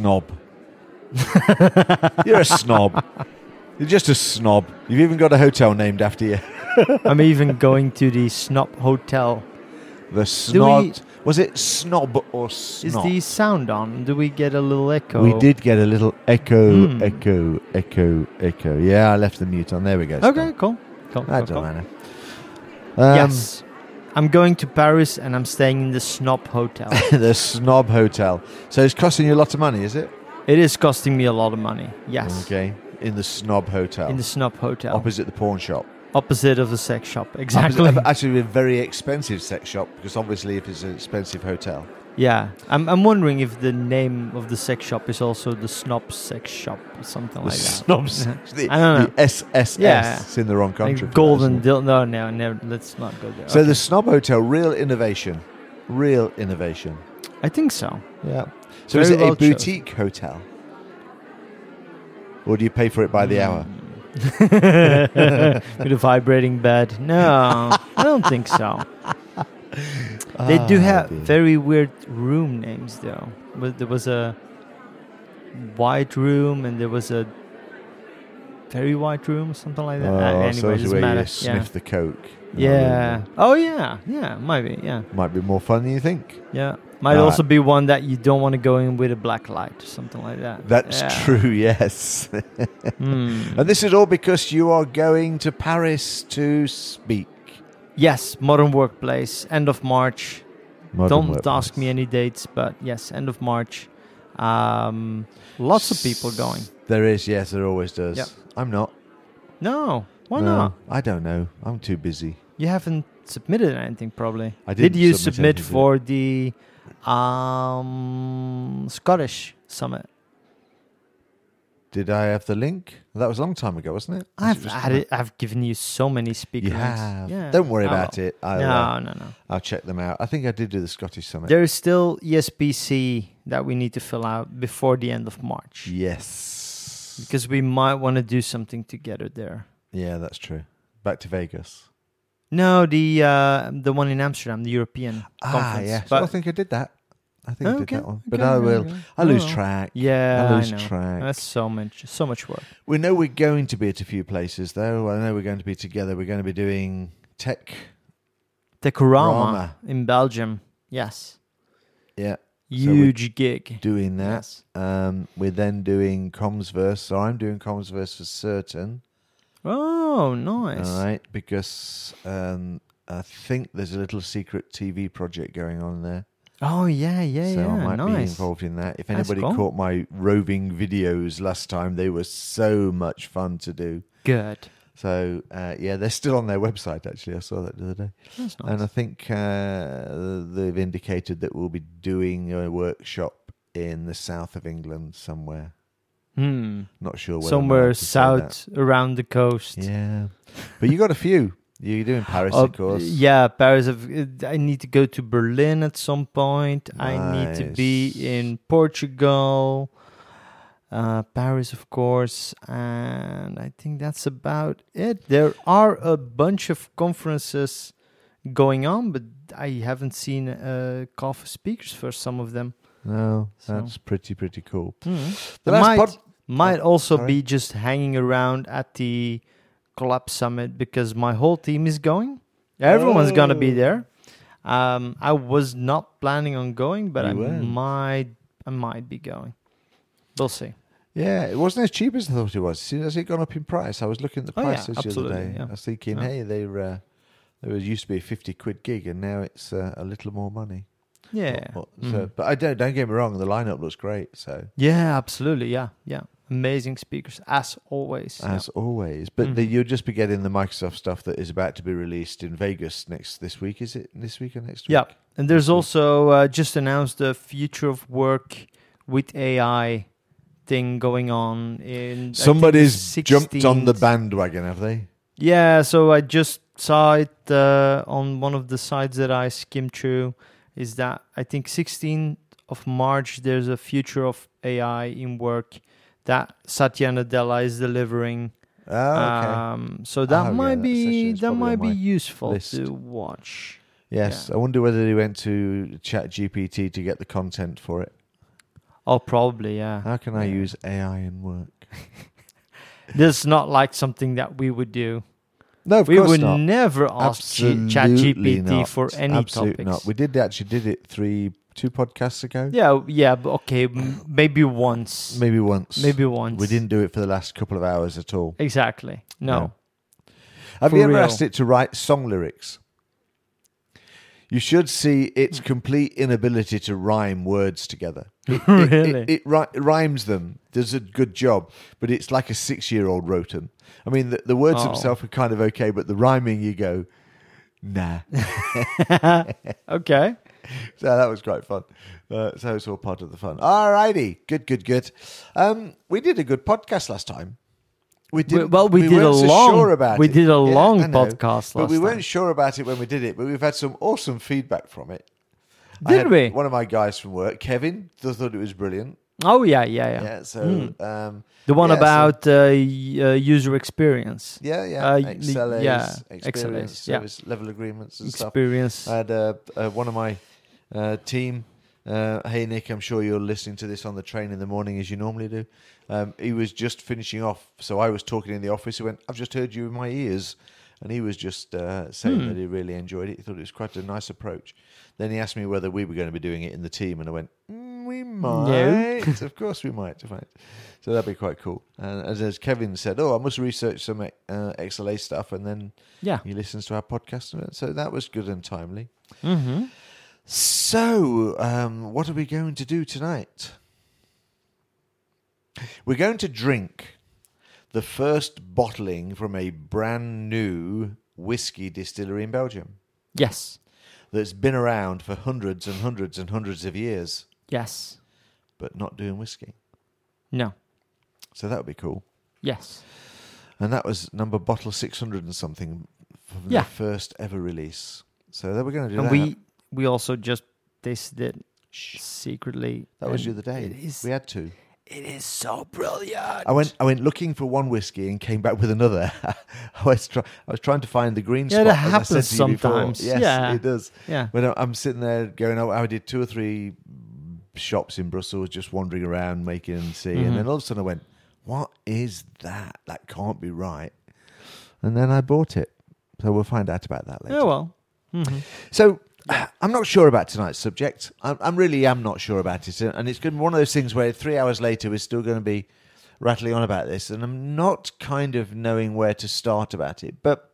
Snob. You're a snob. You're just a snob. You've even got a hotel named after you. I'm even going to the Snob Hotel. The Snob. we- Was it snob or Snob? Is the sound on? Do we get a little echo? We did get a little echo, Hmm. echo, echo, echo. Yeah, I left the mute on. There we go. Okay, cool. Cool. That cool, doesn't cool. matter. Um, yes. I'm going to Paris and I'm staying in the Snob Hotel. the Snob Hotel. So it's costing you a lot of money, is it? it is costing me a lot of money. Yes. Okay. In the Snob Hotel. In the Snob Hotel. opposite the pawn shop. Opposite of the sex shop. Exactly. Opposite- actually, a very expensive sex shop because obviously, if it's an expensive hotel, yeah. I'm, I'm wondering if the name of the sex shop is also the Snob Sex Shop or something the like that. Snob sex, the, I don't know. the SSS, Yeah. it's in the wrong country. Like golden isn't it? dil- no, no, no, let's not go there. So Okay. the Snob Hotel, real innovation, real innovation. I think so. Yeah. So is Very it well a boutique hotel, or do you pay for it by the hmm. hour? With a vibrating bed. No, I don't think so. They do Ah, have very weird room names, though. But there was a white room, and there was a very white room, something like that. Oh, Uh, anyway, so doesn't where matter. you sniff the coke. Yeah. yeah. Oh yeah. Yeah. Might be. Yeah. Might be more fun than you think. Yeah. Might Ah. also be one that you don't want to go in with a black light, something like that. That's Yeah. true. Yes. Hmm. and this is all because you are going to Paris to speak. Yes, Modern Workplace, end of March. Modern Don't workplace. ask me any dates, but yes, end of March. Um, lots of people going. There is, yes, there always does. Yep. I'm not. No, why No, not? I don't know. I'm too busy. You haven't submitted anything, probably. I Did didn't you submit submit for the um, Scottish summit? Did I have the link? That was a long time ago, wasn't it? Was I've it just had it, I've given you so many speaker You links. have. Yeah. Don't worry about it. I'll, No, uh, no, no. I'll check them out. I think I did do the Scottish Summit. There is still E ESPC that we need to fill out before the end of March yes. because we might want to do something together there. yeah, that's true. Back to Vegas. No, the uh, the one in Amsterdam, the European Ah, conference. yes. But I think I did that. I think I did Okay, that one. But okay, I will. okay. I lose Oh. track. yeah, I I, lose know. track. That's so much, so much work. We know we're going to be at a few places, though. I know we're going to be together. We're going to be doing tech. Techorama Rama. in Belgium. Yes, Yeah, huge gig. doing that. Yes. Um, we're then doing CommsVerse. So I'm doing CommsVerse for certain. Oh, nice. All right, because um, I think there's a little secret TV project going on there. Oh yeah, yeah, yeah. so yeah. I might be involved in that. If anybody cool. caught my roving videos last time, they were so much fun to do. Good. So uh, yeah, they're still on their website. Actually, I saw that the other day. That's nice. And I think uh, they've indicated that we'll be doing a workshop in the south of England somewhere. Hmm. Not sure where. Somewhere to say that. south around the coast. Yeah, but you got a few. You're doing Paris, Uh, of course. Yeah, Paris. I need to go to Berlin at some point. I need to be in Portugal, uh, Paris, of course, and I think that's about it. There are a bunch of conferences going on, but I haven't seen a call for speakers for some of them. No, So- that's pretty pretty cool. Hmm. The might, pod- might Oh, also sorry. be just hanging around at the Collab Summit because my whole team is going. Everyone's gonna be Oh. there. Um, I was not planning on going, but You I weren't. might, I might be going. We'll see. Yeah, it wasn't as cheap as I thought it was. See, Has it gone up in price? I was looking at the Oh, yeah, prices the other day. yeah. I was thinking, Yeah. hey, they uh, there was used to be a fifty quid gig, and now it's uh, a little more money. Yeah, what- so- Mm. but I don't don't get me wrong, the lineup looks great. So yeah, absolutely. Yeah, yeah. Amazing speakers as always. yeah. as always, but Mhm. the, you'll just be getting the Microsoft stuff that is about to be released in Vegas next this week. Is it this week or next week? Yeah, and there's also uh, just announced the future of work with AI thing going on in I think the Somebody's jumped on the bandwagon, have they? Yeah, so I just saw it uh, on one of the sites that I skimmed through. Is that I think 16th of March there's a future of AI in work that Satya Nadella is delivering. Oh, okay. Um, so that Oh, might actually- be that might be useful list. to watch. yes, I wonder whether he went to Chat GPT to get the content for it. Oh, probably, yeah. How can I use AI in work? This is not like something that we would do. No, of we would not. never ask G- Absolutely ChatGPT not. for any Absolutely topics. not. We did actually did it three two podcasts ago. Yeah, yeah, but okay, m- maybe once. Maybe once. Maybe once. we didn't do it for the last couple of hours at all. Exactly. No. Have For you ever real. asked it to write song lyrics? You should see its complete inability to rhyme words together. It, it- it- Really? It, ri- rhymes them, does a good job, but it's like a six year old wrote them. I mean, the, the words Oh. themselves are kind of okay, but the rhyming, you go, nah. Okay. So that was quite fun. Uh, so it's all part of the fun. All righty. Good, good, good. Um, we did a good podcast last time. We We- did. well, we, did a so long. sure about we it. did a Yeah, long podcast But we time. weren't sure about it when we did it, but we've had some awesome feedback from it. Did we? One of my guys from work, Kevin, thought it was brilliant. Oh yeah, yeah, Yeah. yeah. so, Mm. um, The one yeah, so- about uh, uh, user experience. yeah, yeah, Uh, XLAs, yeah, experience, XLAs, yeah. level agreements and stuff. Experience. I had uh, uh, one of my uh, team. Uh, hey Nick, I'm sure you're listening to this on the train in the morning as you normally do. Um, he was just finishing off, so I was talking in the office. He went, "I've just heard you in my ears," and he was just uh, saying Hmm. that he really enjoyed it. He thought it was quite a nice approach. Then he asked me whether we were going to be doing it in the team, and I went, mm, "We might, of course we might." So that'd be quite cool. And as, as Kevin said, "Oh, I must research some uh, XLA stuff," and then yeah. he listens to our podcast. So that was good and timely. Mm-hmm. So, um, what are we going to do tonight? We're going to drink the first bottling from a brand new whiskey distillery in Belgium Yes. that's been around for hundreds and hundreds and hundreds of years, Yes. but not doing whiskey. No. So that would be cool. Yes. And that was number bottle 600 and something from Yeah. the first ever release. So that we're going to do and that. we we also just tasted it secretly. that was the other day. It is, We had two. it is so brilliant. I went. I went looking for one whiskey and came back with another. I was try, I was trying to find the green Yeah, spot. I happens said to you sometimes. Yes, Yeah. it does. Yeah. When I'm sitting there going, oh, I did two or three shops in Brussels, just wandering around making and see, Mhm. and then all of a sudden I went, "What is that? That can't be right." And then I bought it. So we'll find out about that later. Oh well. hmm So I'm not sure about tonight's subject. I, I really am not sure about it, and it's going to be one of those things where three hours later we're still going to be rattling on about this, and I'm not kind of knowing where to start about it. But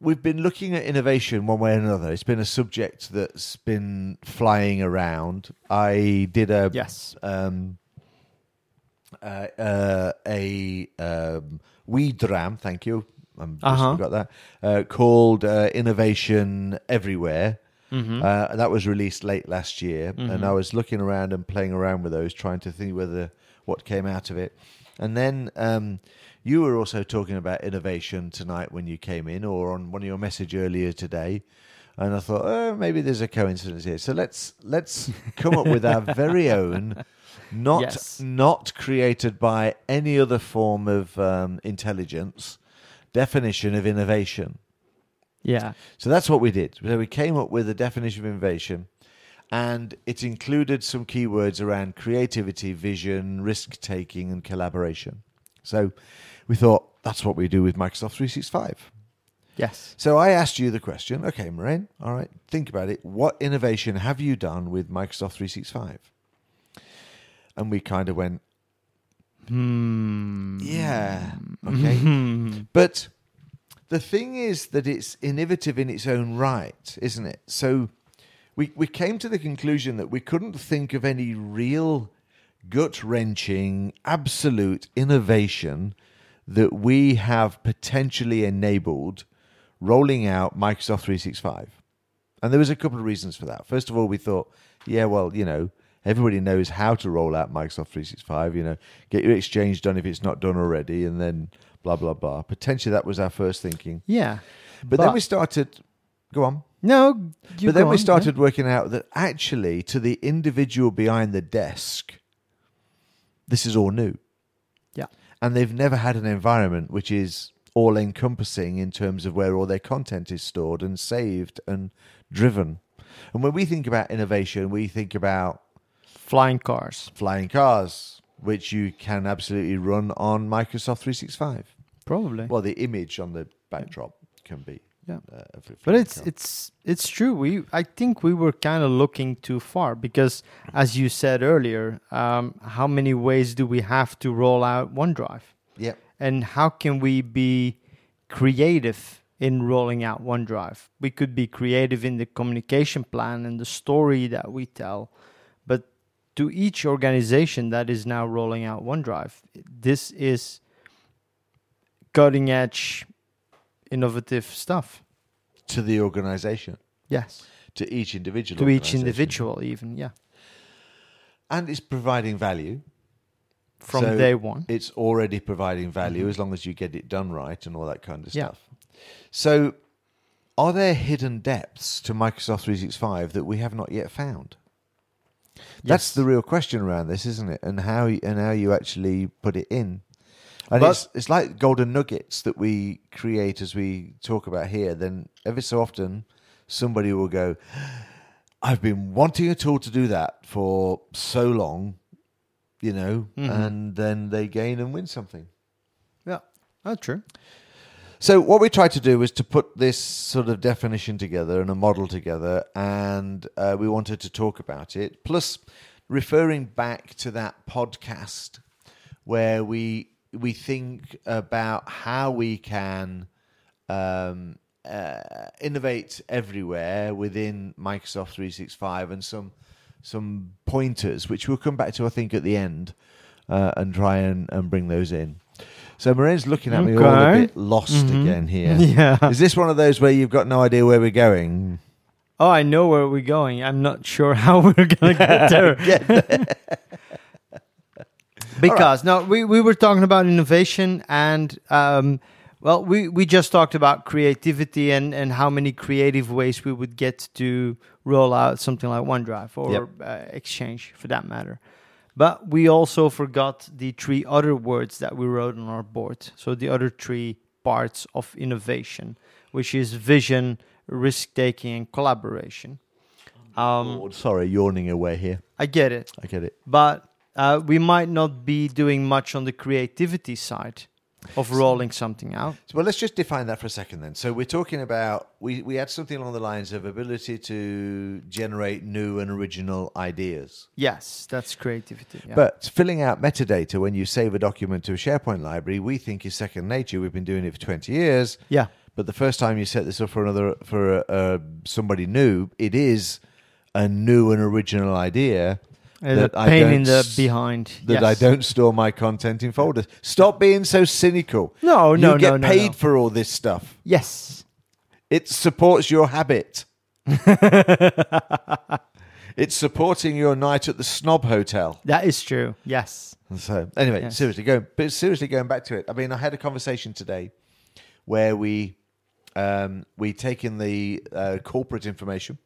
we've been looking at innovation one way or another. It's been a subject that's been flying around. I did a Yes. um, uh, uh, a um, weed ram. Thank you. I'm just Uh-huh. forgot that. Uh, called uh, Innovation Everywhere. hmm Uh, that was released late last year, and Mhm. I was looking around and playing around with those, trying to think whether what came out of it. And then um, you were also talking about innovation tonight when you came in, or on one of your message earlier today. And I thought, oh, maybe there's a coincidence here. So let's let's come up with our very own, not Yes. not created by any other form of um, intelligence, definition of innovation. Yeah. So that's what we did. So we came up with a definition of innovation, and it included some keywords around creativity, vision, risk taking, and collaboration. So we thought that's what we do with Microsoft 365. Yes. So I asked you the question, okay, Moraine, all right, think about it. What innovation have you done with Microsoft 365? And we kind of went, Hmm. yeah, okay. Hmm. But the thing is that it's innovative in its own right, isn't it? So we we came to the conclusion that we couldn't think of any real gut wrenching, absolute innovation that we have potentially enabled rolling out Microsoft 365. And there was a couple of reasons for that. First of all, we thought, yeah, well, you know, everybody knows how to roll out Microsoft 365, you know, get your exchange done if it's not done already, and then blah, blah, blah. Potentially that was our first thinking. Yeah. But, then we started, go on. No. but then go we on, started working out that actually, to the individual behind the desk, this is all new. Yeah. And they've never had an environment which is all encompassing in terms of where all their content is stored and saved and driven. And when we think about innovation, we think about flying cars, flying cars, which you can absolutely run on Microsoft 365. probably. Well, the image on the backdrop can be. Yeah. Uh, But it's car. it's it's true. We I think we were kind of looking too far because, as you said earlier, um, how many ways do we have to roll out OneDrive, yeah. and how can we be creative in rolling out OneDrive? We could be creative in the communication plan and the story that we tell, to each organization that is now rolling out OneDrive, this is cutting edge, innovative stuff. To the organization, Yes. to each individual. to each individual even yeah And it's providing value. from So day one It's already providing value as long as you get it done right and all that kind of Mm-hmm. Yeah. stuff. So, are there hidden depths to Microsoft 365 that we have not yet found? That's Yes. the real question around this, isn't it? And how and how you actually put it in. And But- it's it's like golden nuggets that we create as we talk about here. Then every so often, somebody will go, "I've been wanting a tool to do that for so long," you know, Mhm. and then they gain and win something. yeah that's true So what we tried to do was to put this sort of definition together and a model together, and uh, we wanted to talk about it. Plus, referring back to that podcast where we we think about how we can um, uh, innovate everywhere within Microsoft 365 and some some pointers, which we'll come back to, I think, at the end, uh, and try and, and bring those in. So Marianne's looking at me all a bit lost Mhm. again here. yeah Is this one of those where you've got no idea where we're going? oh i know where we're going i'm not sure how we're gonna get there because no we, we were talking about innovation and um, well we, we just talked about creativity and, and how many creative ways we would get to roll out something like onedrive or Yep. uh, exchange for that matter but we also forgot the three other words that we wrote on our board so the other three parts of innovation which is vision risk taking and collaboration um, Lord, sorry, yawning away here. i get it I get it. but uh, we might not be doing much on the creativity side of rolling something out. Well, let's just define that for a second then. So we're talking about we, we had something along the lines of ability to generate new and original ideas. Yes, that's creativity. Yeah. But filling out metadata when you save a document to a SharePoint library, we think is second nature. We've been doing it for 20 years. yeah, But the first time you set this up for another for uh, somebody new, it is a new and original idea that I pain don't in the behind. that yes. I don't store my content in folders. Stop being so cynical. No, no, no. you get no, no, paid no. for all this stuff. Yes. It supports your habit. it's supporting your night at the Snob Hotel. That is true. Yes. So anyway, Yes. seriously, going but seriously going back to it. I mean, I had a conversation today where we um, we taken the uh, corporate information.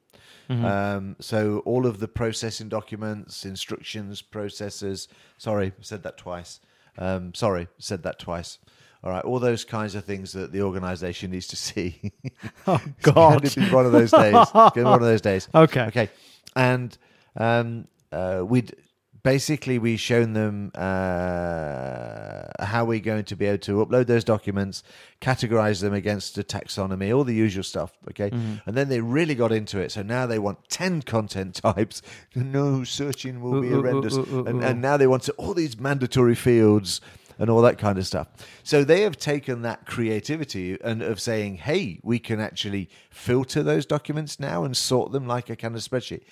Mm-hmm. Um, so all of the processing documents, instructions, processes. Sorry, said that twice. Um, sorry, said that twice. All right, all those kinds of things that the organisation needs to see. Oh It's God. be one of those days. It's one of those days. Okay. Okay. And um, uh, we'd basically we've shown them uh, how we're going to be able to upload those documents, categorize them against a taxonomy, all the usual stuff. Okay. And then they really got into it. So now they want 10 content types. No, searching will be Ooh, ooh, ooh, horrendous. ooh, and, and now they want to, all these mandatory fields and all that kind of stuff. So they have taken that creativity and of saying, hey, we can actually filter those documents now and sort them like a kind of spreadsheet.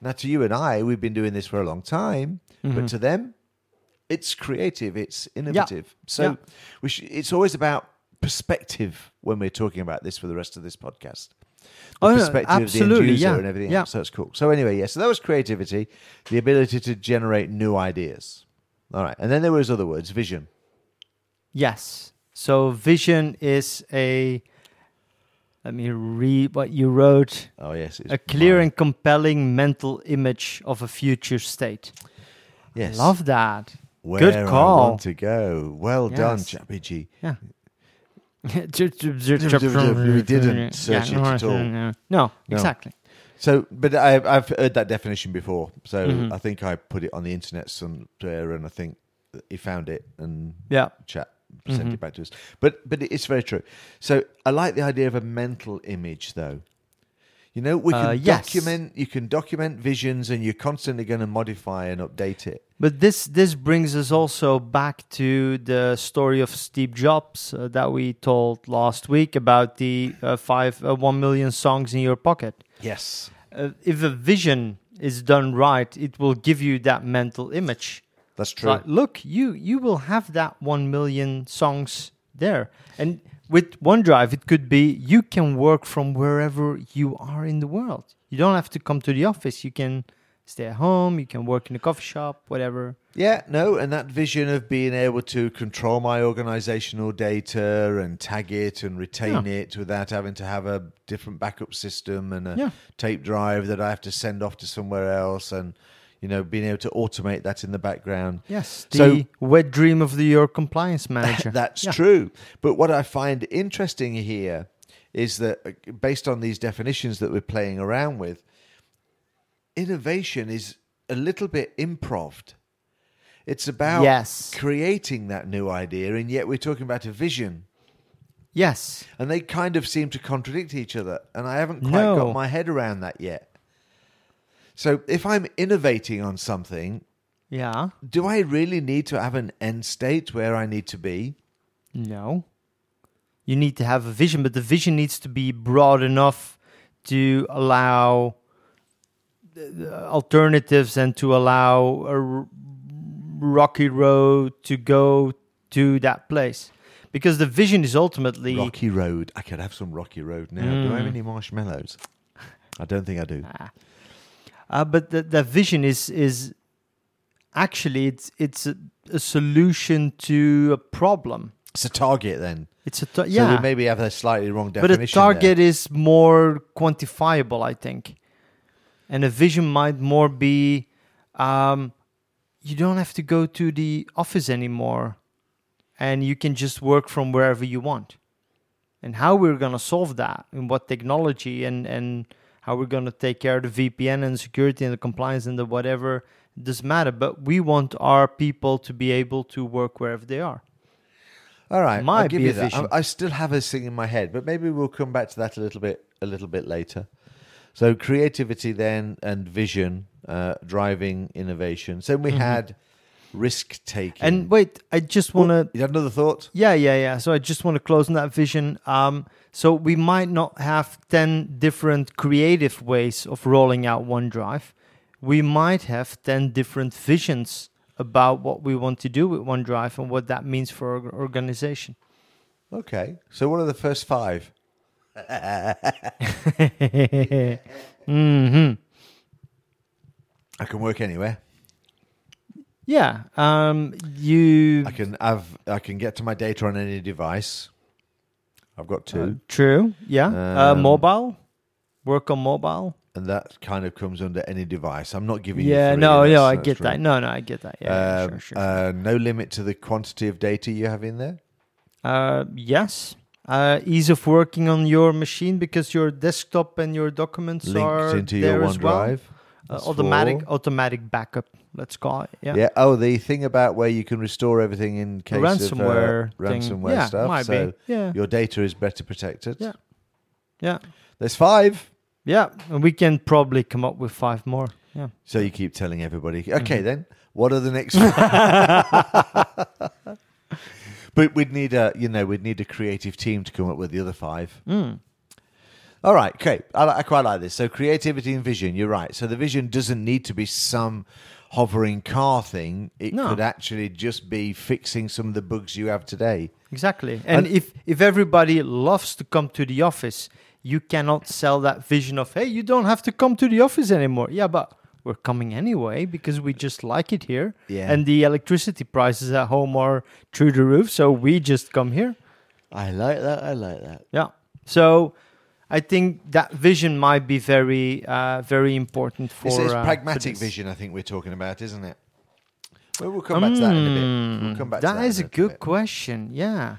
Now, to you and I, we've been doing this for a long time, Mm-hmm. but to them, it's creative, it's innovative. So Yeah. we sh- it's always about perspective when we're talking about this for the rest of this podcast. The Oh, no, perspective of the absolutely, end user yeah, and everything yeah. else. So it's cool. So anyway, yeah. So that was creativity, the ability to generate new ideas. All right, and then there was other words, vision. Yes. So vision is a. Let me read what you wrote. Oh yes, it's A clear and compelling mental image of a future state. yes. Love that. Where Good I call. want to go. Well done, Yes. Chappy G. Yeah. We didn't search it at all. No, No. exactly. So, but I, I've heard that definition before. So Mhm. I think I put it on the internet somewhere, and I think he found it and Yeah. chat Mhm. it back to us. But but it's very true. So I like the idea of a mental image, though. You know, we can Uh, yes. document. You can document visions, and you're constantly going to modify and update it. But this this brings us also back to the story of Steve Jobs uh, that we told last week about the uh, five uh, one million songs in your pocket. Yes, Uh, if a vision is done right, it will give you that mental image. That's true. Like, look, you you will have that one million songs there, and with OneDrive, it could be you can work from wherever you are in the world. You don't have to come to the office. You can stay at home. You can work in a coffee shop, whatever. Yeah, no, and that vision of being able to control my organizational data and tag it and retain it without having to have a different backup system and a Yeah. tape drive that I have to send off to somewhere else and you know being able to automate that in the background. Yes, the So- wet dream of the your compliance manager. That's Yeah. true. But what I find interesting here is that uh, based on these definitions that we're playing around with, innovation is a little bit improved. It's about Yes. creating that new idea, and yet we're talking about a vision. Yes, And they kind of seem to contradict each other. And I haven't quite No. got my head around that yet. So if I'm innovating on something, yeah, do I really need to have an end state where I need to be? no. You need to have a vision, but the vision needs to be broad enough to allow the- the alternatives and to allow a r- rocky road to go to that place. Because the vision is ultimately Rocky Road. I could have some Rocky Road now. Do I have Mm. any marshmallows? I don't think I do. Ah. Uh, but the, the vision is is actually it's it's a, a solution to a problem. It's a target then. It's a ta- So yeah, we maybe have a slightly wrong definition. but a target is more quantifiable, I think, and a vision might more be um, you don't have to go to the office anymore, and you can just work from wherever you want. And how we're gonna solve that, and what technology, and and how we're gonna take care of the VPN and security and the compliance and the whatever it doesn't matter. But we want our people to be able to work wherever they are. All right, I'll give you that. I, I still have a thing in my head, but maybe we'll come back to that a little bit a little bit later. So creativity then and vision uh, driving innovation. So we Mhm. had risk taking. And wait, I just want to you had another thought? Yeah, yeah, yeah. So I just want to close on that vision. Um, so we might not have 10 different creative ways of rolling out OneDrive. We might have 10 different visions about what we want to do with OneDrive and what that means for our organization. Okay. So what are the first five? hmm I can work anywhere. Yeah. Um, you. I can have. I can get to my data on any device. I've got two, uh, true. Yeah. uh, Um, mobile. Work on mobile. and that kind of comes under any device. I'm not giving. you Yeah. No. No. I get true. that. No. No. I get that. Yeah. yeah, Um, sure. Sure. Uh, no limit to the quantity of data you have in there. Uh, yes. Uh, ease of working on your machine because your desktop and your documents are into there your as well. Uh, automatic, four. automatic backup. Let's call it. Yeah. Yeah. Oh, the thing about where you can restore everything in case ransomware of uh, thing. ransomware yeah, stuff. Might so be. Yeah. your data is better protected. Yeah. Yeah. There's five. Yeah. And we can probably come up with five more. Yeah. So you keep telling everybody. Mm-hmm. Okay, then what are the next? but we'd need a, you know, we'd need a creative team to come up with the other five. Mm. All right, okay. I, I quite like this. So creativity and vision. You're right. So the vision doesn't need to be some hovering car thing. It No. could actually just be fixing some of the bugs you have today. Exactly. And, And- if if everybody loves to come to the office, you cannot sell that vision of hey, you don't have to come to the office anymore. Yeah, but we're coming anyway because we just like it here. Yeah. And the electricity prices at home are through the roof, so we just come here. I like that. I like that. Yeah. So I think that vision might be very uh, very important for This is uh, pragmatic vision. I think we're talking about, isn't it? Well, we'll come back to that in a bit. We'll Mm, come back. to that that is a good bit. question. Yeah.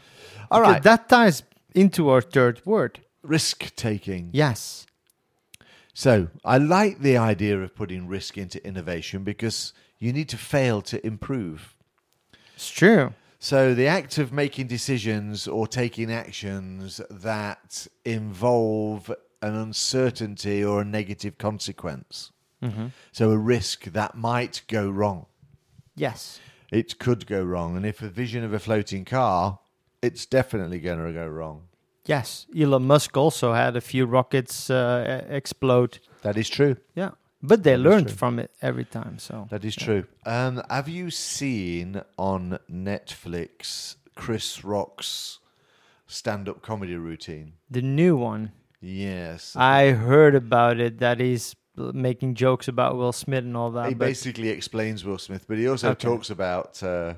All Because right. That ties into our third word. Risk taking. Yes. So I like the idea of putting risk into innovation because you need to fail to improve. It's true. So the act of making decisions or taking actions that involve an uncertainty or a negative consequence. So a risk that might go wrong. Yes. It could go wrong. And if a vision of a floating car, it's definitely going to go wrong. Yes. Elon Musk also had a few rockets uh, explode. That is true. Yeah. But they That learned from it every time. So That is true. Um, have you seen on Netflix Chris Rock's stand-up comedy routine? the new one, Yes. I heard about it that he's making jokes about Will Smith and all that. he basically explains Will Smith, but he also Okay. talks about uh,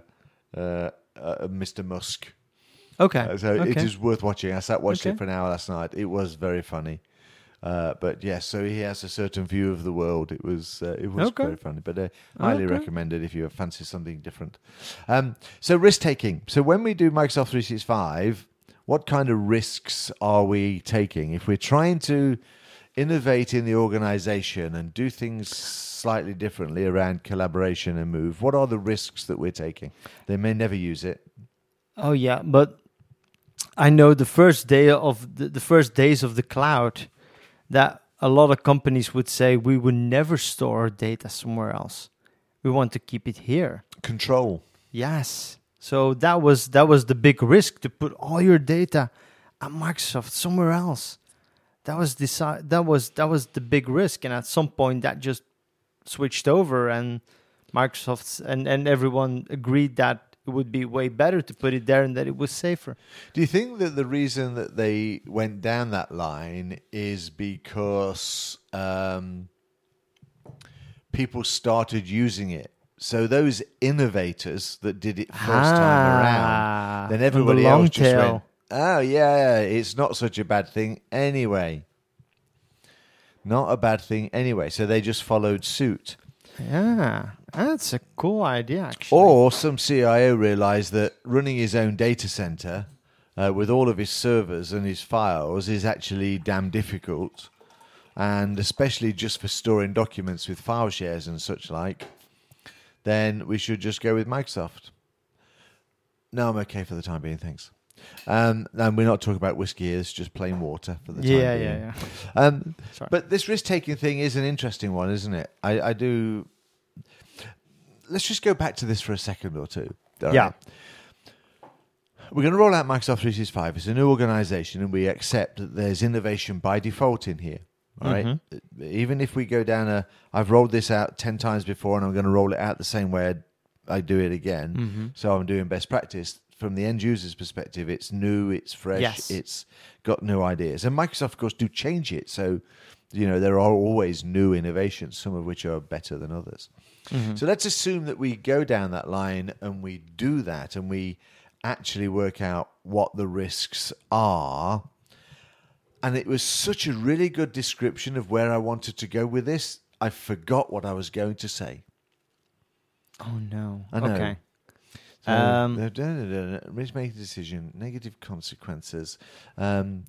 uh, uh, Mr. Musk. okay. Uh, So it okay. is worth watching. I sat watched Okay. it for an hour last night. It was very funny. Uh, but yes, so he has a certain view of the world. It was uh, it was Okay. very funny, but uh, highly Okay. recommended if you fancy something different. Um, so risk taking. So when we do Microsoft 365, what kind of risks are we taking if we're trying to innovate in the organization and do things slightly differently around collaboration and move? What are the risks that we're taking? They may never use it. Oh yeah, but I know the first day of the, the first days of the cloud that a lot of companies would say we would never store our data somewhere else. We want to keep it here. Control. Yes. So that was that was the big risk to put all your data at Microsoft somewhere else. That was deci- that was that was the big risk and at some point that just switched over and Microsoft's and, and everyone agreed that it would be way better to put it there and that it was safer. Do you think that the reason that they went down that line is because um, people started using it? So those innovators that did it first time Ah, around, then the everybody long else just tail. went, "Oh yeah, it's not such a bad thing anyway." Not a bad thing anyway. So they just followed suit. Yeah, that's a cool idea actually. Or some CIO realized that running his own data center uh, with all of his servers and his files is actually damn difficult. And especially just for storing documents with file shares and such like, then we should just go with Microsoft. No, I'm okay for the time being, thanks. Um, and we're not talking about whiskey it's just plain water for the time yeah, being. yeah, yeah. Um, but this risk taking thing is an interesting one, isn't it? I, I do. Let's just go back to this for a second or two. All Yeah. right? We're going to roll out Microsoft 365. It's a new organization, and we accept that there's innovation by default in here. All right. Mm-hmm. Even if we go down a, I've rolled this out 10 times before, and I'm going to roll it out the same way I, I do it again. Mm-hmm. So I'm doing best practice. From the end user's perspective, it's new, it's fresh, Yes. it's got new ideas. And Microsoft, of course, do change it. So, you know, there are always new innovations, some of which are better than others. So let's assume that we go down that line and we do that and we actually work out what the risks are. And it was such a really good description of where I wanted to go with this. I forgot what I was going to say. Oh no. I know. Okay. So, Um, uh, risk making decision, negative consequences. Um,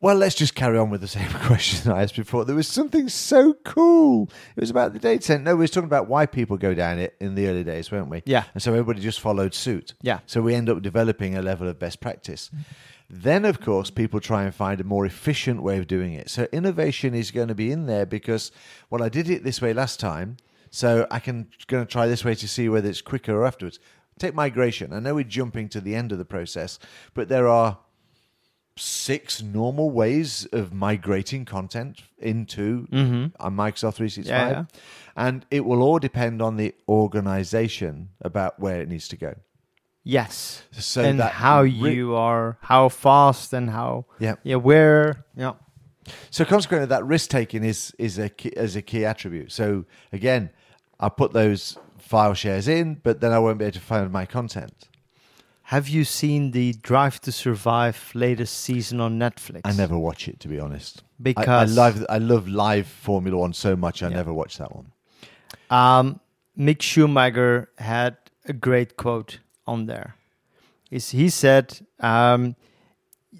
well, let's just carry on with the same question I asked before. There was something so cool. It was about the data center. No, we were talking about why people go down it in the early days, weren't we? Yeah. And so everybody just followed suit. Yeah. So we end up developing a level of best practice. Mm-hmm. Then, of course, people try and find a more efficient way of doing it. So innovation is going to be in there because, well, I did it this way last time, so I can going to try this way to see whether it's quicker or afterwards. Take migration. I know we're jumping to the end of the process, but there are six normal ways of migrating content into mm-hmm. a Microsoft 365. Yeah, yeah. And it will all depend on the organization about where it needs to go. Yes. So and how ri- you are, how fast and how, Yeah. yeah, where, yeah. So consequently, that risk taking is is a key, is a key attribute. So again, I put those file shares in, but then I won't be able to find my content. Have you seen the Drive to Survive latest season on Netflix? I never watch it to be honest. I- Because I, love I love live Formula One so much. I Yeah. never watch that one. Um, Mick Schumacher had a great quote on there. Is he said, um,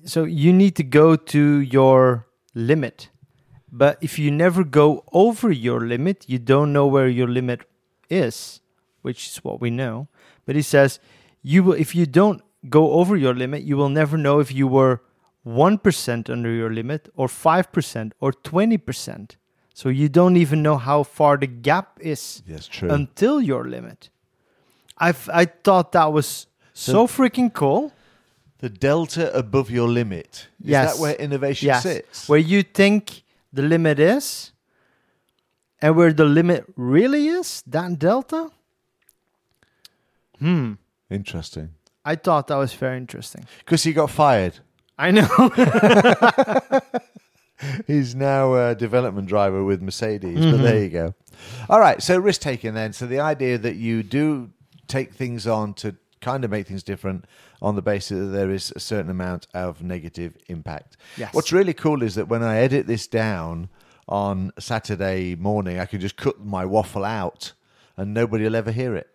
"So you need to go to your limit, But if you never go over your limit, you don't know where your limit is, which is what we know. But he says you will if you don't go over your limit, you will never know if you were 1% under your limit or 5% or 20%. So you don't even know how far the gap is Yes, true. until your limit. I've I thought that was so freaking cool. the delta above your limit. Is Yes. that where innovation Yes. sits? Where you think the limit is and where the limit really is, that delta. Hmm. Interesting. I thought that was very interesting. Because he got fired. I know. He's now a development driver with Mercedes, Mm-hmm. but there you go. All right, so risk taking then. So the idea that you do take things on to kind of make things different on the basis that there is a certain amount of negative impact. Yes. What's really cool is that when I edit this down on Saturday morning, I can just cut my waffle out and nobody will ever hear it.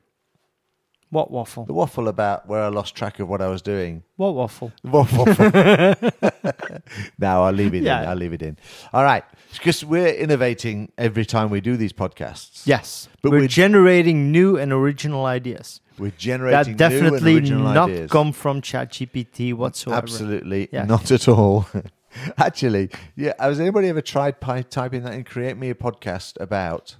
What waffle? The waffle about where I lost track of what I was doing. What waffle? Waffle. no, I'll leave it Yeah. in. I'll leave it in. All right. Because we're innovating every time we do these podcasts. Yes. But we're we're- generating new and original ideas. We're generating That new and definitely not ideas. come from ChatGPT whatsoever. Absolutely Yeah. not at all. Actually, yeah. Has anybody ever tried pi- typing that in? Create me a podcast about.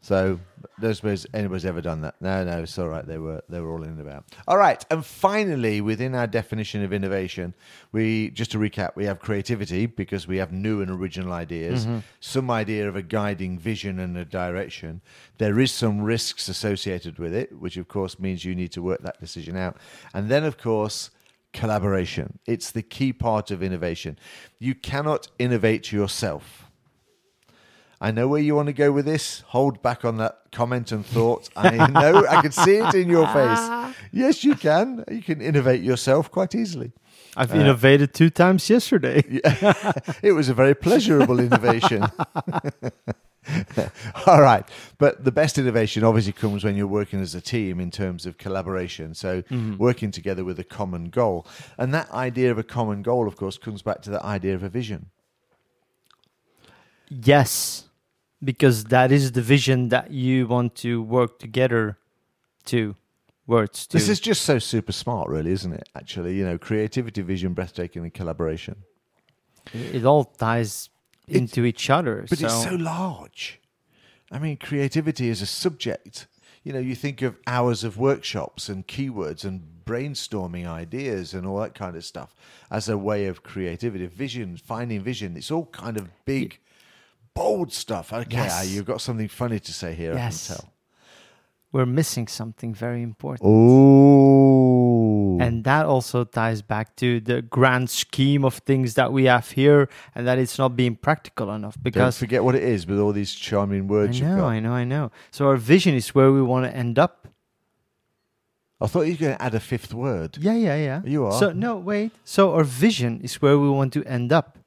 So, don't suppose anybody's ever done that. No, no, it's all right. They were they were all in and about. All right, and finally, within our definition of innovation, we just to recap, we have creativity because we have new and original ideas, mm-hmm. some idea of a guiding vision and a direction. There is some risks associated with it, which of course means you need to work that decision out, and then of course collaboration. It's the key part of innovation. You cannot innovate yourself. I know where you want to go with this. Hold back on that comment and thought. I know, I can see it in your face. Yes, you can. You can innovate yourself quite easily. I've uh, innovated two times yesterday. It was a very pleasurable innovation. All right. But the best innovation obviously comes when you're working as a team in terms of collaboration. So mm-hmm. working together with a common goal. And that idea of a common goal, of course, comes back to the idea of a vision. Yes, because that is the vision that you want to work together to words to. This is just so super smart, really, isn't it? Actually, you know, creativity, vision, breathtaking, and collaboration. it all ties It's- into each other. But so, it's so large. I mean, creativity is a subject. You know, you think of hours of workshops and keywords and brainstorming ideas and all that kind of stuff as a way of creativity. Vision, finding vision. It's all kind of big, bold stuff. Okay, Yes. ah, you've got something funny to say here. Yes. I can tell. we're missing something very important. Oh, And that also ties back to the grand scheme of things that we have here, and that it's not being practical enough. don't Because forget what it is with all these charming words I know. I know, I know. So our vision is where we want to end up. I thought you were going to add a fifth word. Yeah, yeah, yeah. You are. So no, wait. So our vision is where we want to end up,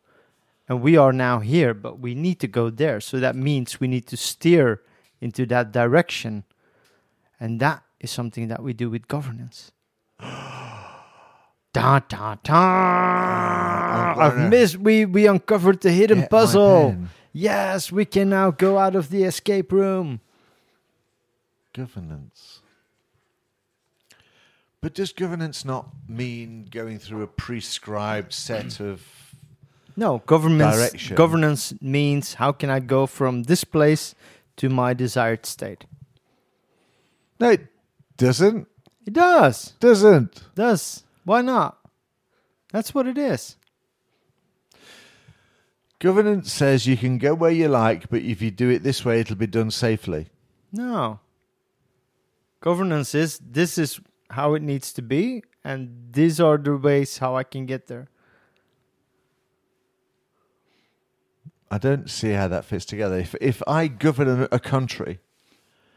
and we are now here, but we need to go there. So that means we need to steer into that direction, and that is something that we do with governance. da da da! I've missed. We we uncovered the hidden Get puzzle. Yes, we can now go out of the escape room. Governance. But does governance not mean going through a prescribed set of. No, governance Direction. governance means how can I go from this place to my desired state. No, it doesn't. It does. Doesn't. Does. Why not? That's what it is. Governance says you can go where you like, but if you do it this way, it'll be done safely. No. Governance is this is how it needs to be, and these are the ways how I can get there. I don't see how that fits together. If if I govern a, country,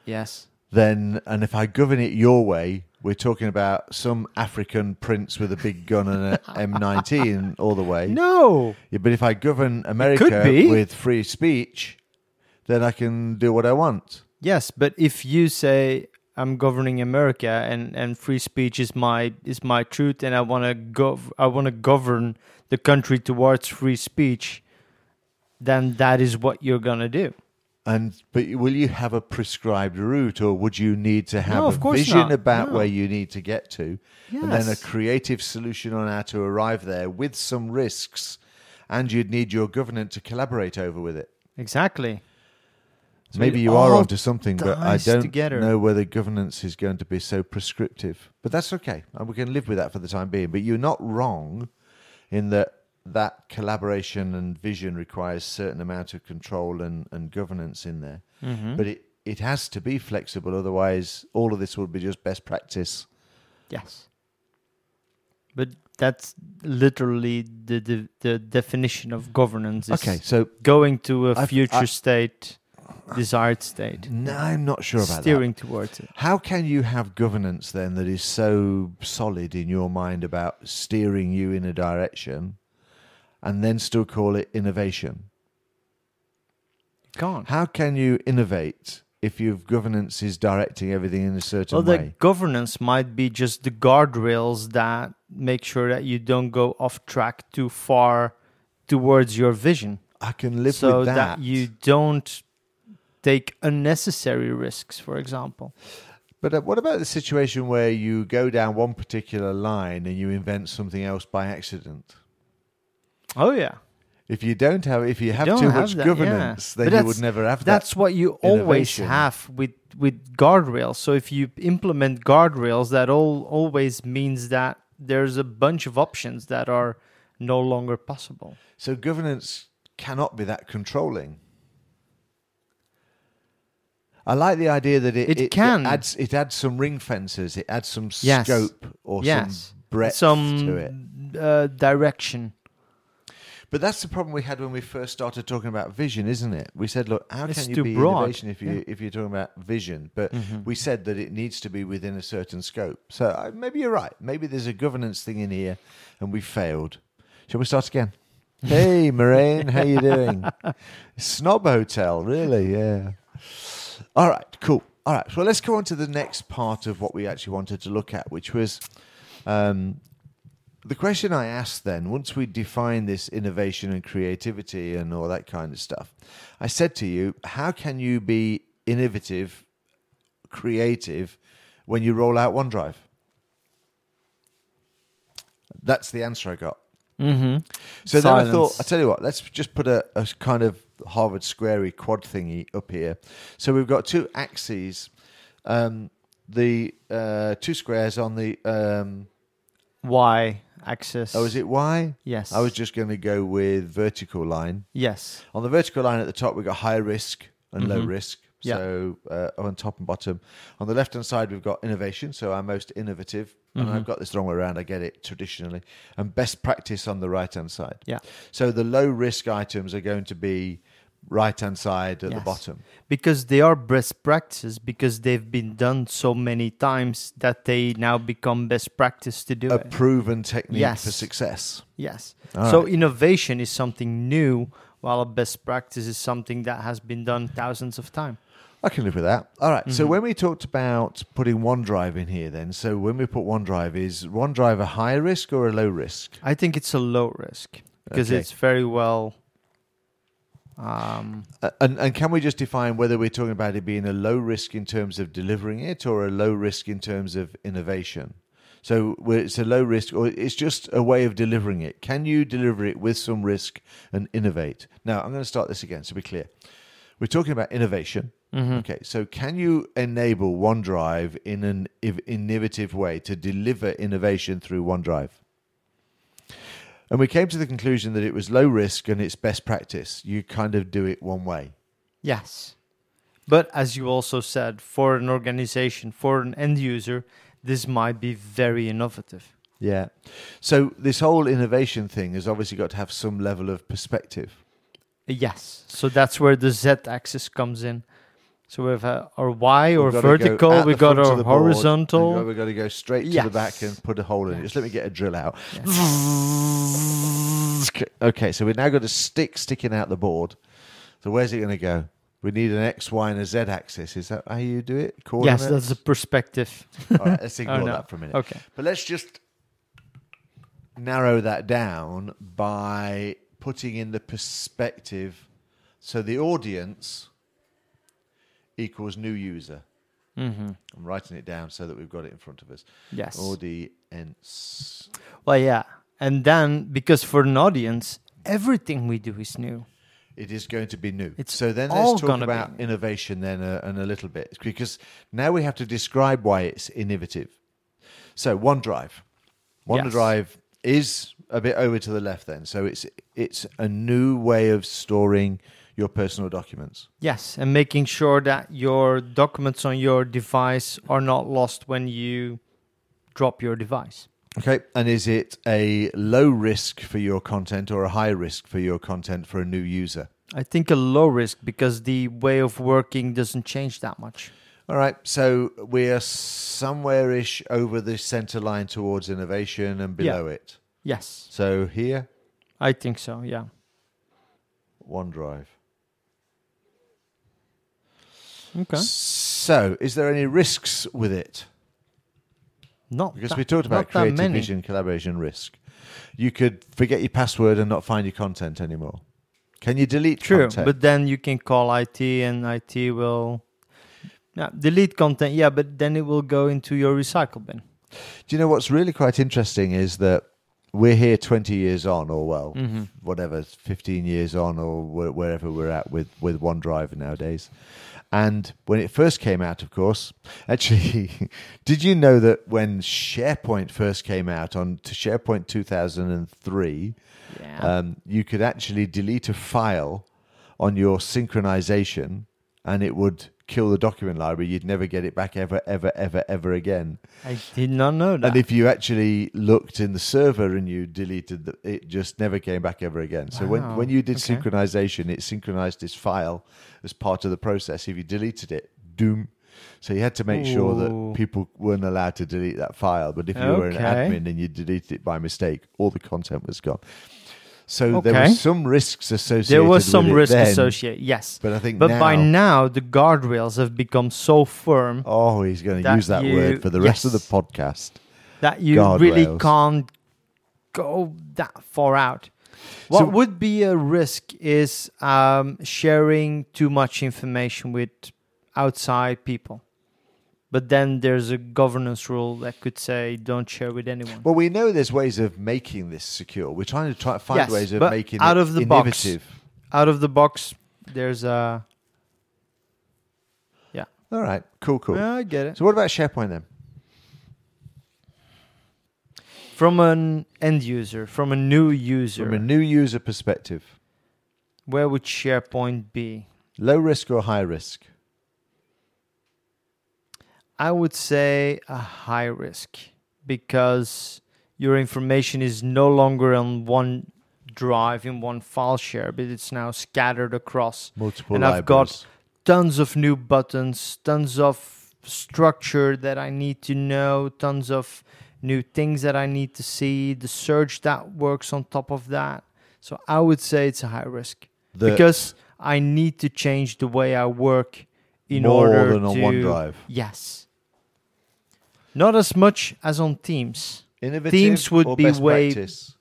Yes. then and if I govern it your way, we're talking about some African prince with a big gun and an M19 all the way. No. Yeah, but if I govern America with free speech, then I can do what I want. Yes, but if you say I'm governing America and, and free speech is my is my truth and I want to gov I want to govern the country towards free speech, then that is what you're gonna do. And but will you have a prescribed route, or would you need to have No, a vision not. about No. where you need to get to, and then a creative solution on how to arrive there with some risks, and you'd need your government to collaborate over with it. Exactly. So Maybe you are onto something, but I don't together. know whether governance is going to be so prescriptive. But that's okay, and we can live with that for the time being. But you're not wrong in that that collaboration and vision requires certain amount of control and, and governance in there. Mhm. But it, it has to be flexible, otherwise all of this would be just best practice. Yes. But that's literally the, the, the definition of governance. Is Okay, so Going to a I've- future I- state, desired state. no, I'm not sure about that. steering towards it. How can you have governance then that is so solid in your mind about steering you in a direction and then still call it innovation? Can't. How can you innovate if your governance is directing everything in a certain way? Well, the governance might be just the guardrails that make sure that you don't go off track too far towards your vision. I can live so with that. that you don't take unnecessary risks, for example. But uh, what about the situation where you go down one particular line and you invent something else by accident? Oh yeah, If you don't have, if you have don't too have much that, yeah. governance, But then you would never have that. that's what you always innovation. have with with guardrails. So if you implement guardrails, that all always means that there's a bunch of options that are no longer possible. So governance cannot be that controlling. I like the idea that it, It can. adds it adds some ring fences, it adds some Yes. scope or yes, some breadth some to it. Uh, direction. But that's the problem we had when we first started talking about vision, isn't it? We said, look, how It's can you be broad. innovation if you Yeah. if you're talking about vision? But Mhm. we said that it needs to be within a certain scope. So uh, maybe you're right. Maybe there's a governance thing in here, and we failed. Shall we start again? Hey, Moraine, how you doing? Snob Hotel, really? Yeah. All right, cool. All right, so let's go on to the next part of what we actually wanted to look at, which was um, the question I asked then, once we define this innovation and creativity and all that kind of stuff, I said to you, how can you be innovative, creative when you roll out OneDrive? That's the answer I got. Mm-hmm. So then I thought, Silence. I tell you what, let's just put a, a kind of Harvard squarey quad thingy up here. So we've got two axes, um, the uh, two squares on the. Um, Y axis. oh, is it Y? Yes. I was just going to go with vertical line. Yes. On the vertical line at the top, we've got high risk and low Mhm. risk. Yeah. So uh, on top and bottom. On the left hand side, we've got innovation, so our most innovative. And Mhm. I've got this the wrong way around. I get it traditionally. And best practice on the right hand side. Yeah. So the low risk items are going to be right hand side at the bottom. Because they are best practices because they've been done so many times that they now become best practice to do A it. proven technique Yes. for success. yes. All so right. innovation is something new, while a best practice is something that has been done thousands of times. I can live with that. All right. So Mhm. when we talked about putting OneDrive in here, then, so when we put OneDrive, is OneDrive a high risk or a low risk? I think it's a low risk because Okay. it's very well. Um, and, and can we just define whether we're talking about it being a low risk in terms of delivering it or a low risk in terms of innovation? So it's a low risk, or it's just a way of delivering it. Can you deliver it with some risk and innovate? Now, I'm going to start this again to be clear. We're talking about innovation. mhm. Okay, so can you enable OneDrive in an innovative way to deliver innovation through OneDrive? And we came to the conclusion that it was low risk and it's best practice. You kind of do it one way. Yes. But as you also said, for an organization, for an end user, this might be very innovative. Yeah. So this whole innovation thing has obviously got to have some level of perspective. Yes. So that's where the Z axis comes in. So we have our Y or We've go vertical, we the got our board, horizontal. We've got to go straight to the back and put a hole in it. Just let me get a drill out. Yes. Okay, so we've now got a stick sticking out the board. So where's it going to go? We need an X, Y, and a Z axis. Is that how you do it? Yes, that's a perspective. All right, let's ignore oh, no. that for a minute. Okay. But let's just narrow that down by putting in the perspective So the audience equals new user. Mm-hmm. I'm writing it down so that we've got it in front of us. Yes. Audience. Well, yeah. And then, because for an audience, everything we do is new. It is going to be new. It's so then let's talk about innovation then uh, and a little bit because now we have to describe why it's innovative. So OneDrive, OneDrive is a bit over to the left then. So it's it's a new way of storing your personal documents. Yes. And making sure that your documents on your device are not lost when you drop your device. Okay, and is it a low risk for your content or a high risk for your content for a new user? I think a low risk because the way of working doesn't change that much. All right, so we are somewhere ish over the center line towards innovation and Yeah. below it. Yes. So here, I think so. Yeah. OneDrive. Okay. So, is there any risks with it? Not Because that- we talked about not that creative many. vision, collaboration, risk. You could forget your password and not find your content anymore. Can you delete True, content? but then you can call IT and IT will yeah, delete content. Yeah, but then it will go into your recycle bin. Do you know what's really quite interesting is that we're here 20 years on, or well, Mhm. whatever, 15 years on, or wherever we're at with, with OneDrive nowadays. And when it first came out, of course, actually, did you know that when SharePoint first came out on to SharePoint 2003, Yeah. um, you could actually delete a file on your synchronization and it would kill the document library. You'd never get it back ever, ever, ever, ever again. I did not know that. And if you actually looked in the server and you deleted the, it just never came back ever again. So when, Wow. when you did Okay. synchronization, it synchronized this file as part of the process. If you deleted it, doom. So you had to make sure that people weren't allowed to delete that file. But if you were an admin and you deleted it by mistake, all the content was gone. So there were some risks associated. there was some risk then, associated. Yes. But I think But now, by now, the guardrails have become so firm oh, he's going to use that you- word for the rest of the podcast. that you really can't go that far out. What So- would be a risk is um, sharing too much information with outside people. But then there's a governance rule that could say don't share with anyone. Well, we know there's ways of making this secure. We're trying to try find Yes, ways of making out it of the box. Out of the box, there's a. Yeah. All right, cool, cool. Yeah, I get it. So, what about SharePoint then? From an end user, from a new user, From a new user perspective, where would SharePoint be? low risk or high risk? I would say a high risk because your information is no longer on one drive in one file share, but it's now scattered across Multiple And I've got- tons of new buttons, tons of structure that I need to know, tons of new things that I need to see, the search that works on top of that. So I would say it's a high risk The- because I need to change the way I work in more order than on to OneDrive. Yes. Not as much as on Teams. Innovative Teams would be way- practice?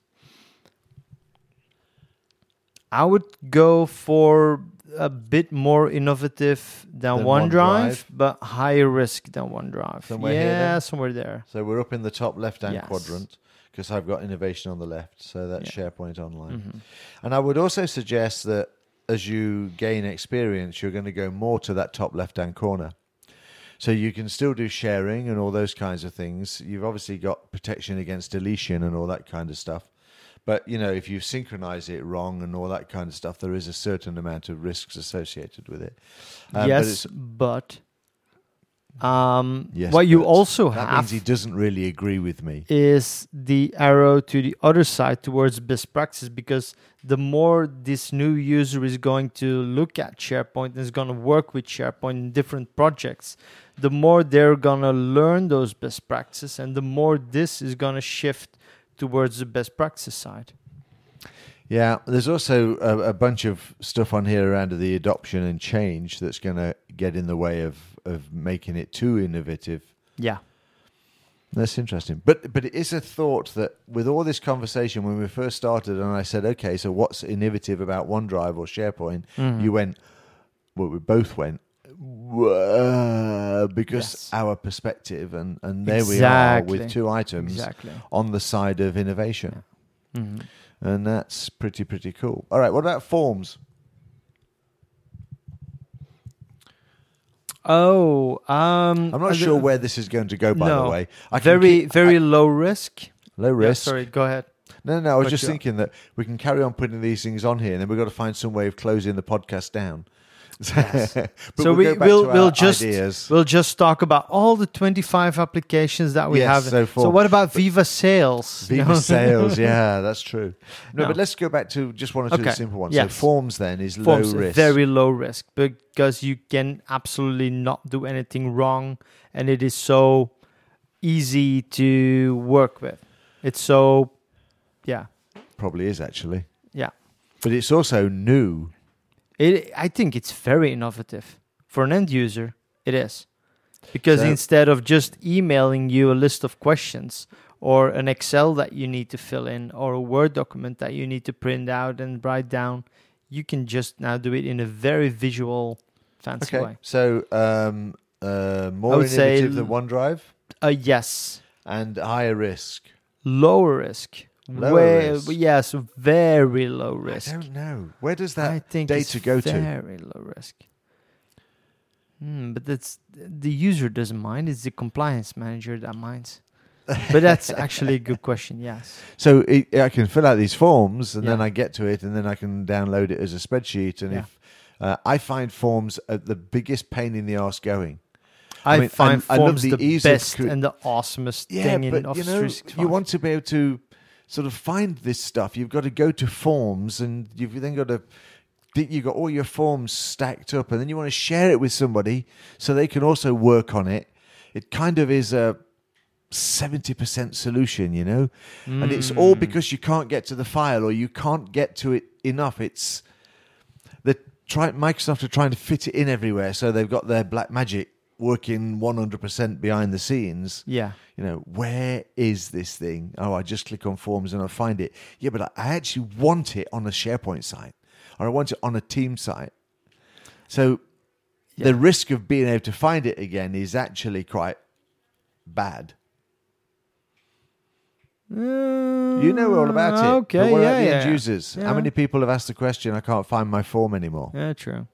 I would go for a bit more innovative than, Than OneDrive, OneDrive? but higher risk than OneDrive. Somewhere yeah, somewhere there. So we're up in the top left-hand Yes. quadrant because I've got innovation on the left. So that's Yeah. SharePoint Online. Mhm. And I would also suggest that as you gain experience, you're going to go more to that top left hand corner. So you can still do sharing and all those kinds of things. You've obviously got protection against deletion and all that kind of stuff. But you know, if you synchronize it wrong and all that kind of stuff, there is a certain amount of risks associated with it. Um, yes, it's- but um, yes, what you also that have means he doesn't really agree with me. is the arrow to the other side towards best practice because the more this new user is going to look at SharePoint and is going to work with SharePoint in different projects, the more they're going to learn those best practices and the more this is going to shift towards the best practice side. Yeah, there's also a, a bunch of stuff on here around the adoption and change that's going to get in the way of, of making it too innovative. Yeah. That's interesting. But but it is a thought that with all this conversation when we first started and I said, okay, so what's innovative about OneDrive or SharePoint? Mhm. You went, well, we both went, because Yes. our perspective and and there we are with two items exactly. on the side of innovation, Mhm. and that's pretty pretty cool. All right, what about forms? Oh, um, I'm not sure where this is going to go. By the way, I very keep- very I- low risk. low Yeah, risk. sorry, go ahead. No, no, no. I was just thinking that we can carry on putting these things on here, and then we've got to find some way of closing the podcast down. Yes. So we'll we will we'll just ideas. we'll just talk about all the 25 applications that we Yes, have. so for- what about Viva Sales? Viva No? sales, yeah, that's true. No, No. but let's go back to just one or two Okay, simple ones. So forms then is Forms low risk. very low risk because you can absolutely not do anything wrong, and it is so easy to work with. It's so, yeah, Probably is actually, yeah. but it's also new. It, I think it's very innovative for an end user. It is because So- instead of just emailing you a list of questions or an Excel that you need to fill in or a Word document that you need to print out and write down, you can just now do it in a very visual, fancy Okay, way. so um, uh, more innovative than OneDrive Uh, yes, and higher risk. lower risk. Lower Way- risk. Yes, very low risk. I don't know. Where does that I think data go to? very low risk. Hmm, but that's the user doesn't mind. It's the compliance manager that minds. but that's actually a good question. Yes. So it, I can fill out these forms, and then I get to it, and then I can download it as a spreadsheet. And Yeah. if uh, I find forms are the biggest pain in the ass going. I, I mean, find I- I love forms the the, best cre- and the awesomest Yeah, thing in but you Office know, you want to be able to sort of find this stuff. You've got to go to forms, and you've then got to. You've got all your forms stacked up, and then you want to share it with somebody so they can also work on it. It kind of is a seventy percent solution, you know, and it's all Mm. because you can't get to the file or you can't get to it enough. It's the try Microsoft are trying to fit it in everywhere, so they've got their black magic working one hundred percent behind the scenes yeah. you know, where is this thing? Oh, I just click on forms and I find it. Yeah, but I actually want it on a SharePoint site or I want it on a team site. So Yeah. the risk of being able to find it again is actually quite bad. You know all about it. Uh, Okay. But what yeah. about the yeah. end users? How many people have asked the question, I can't find my form anymore? Yeah. True.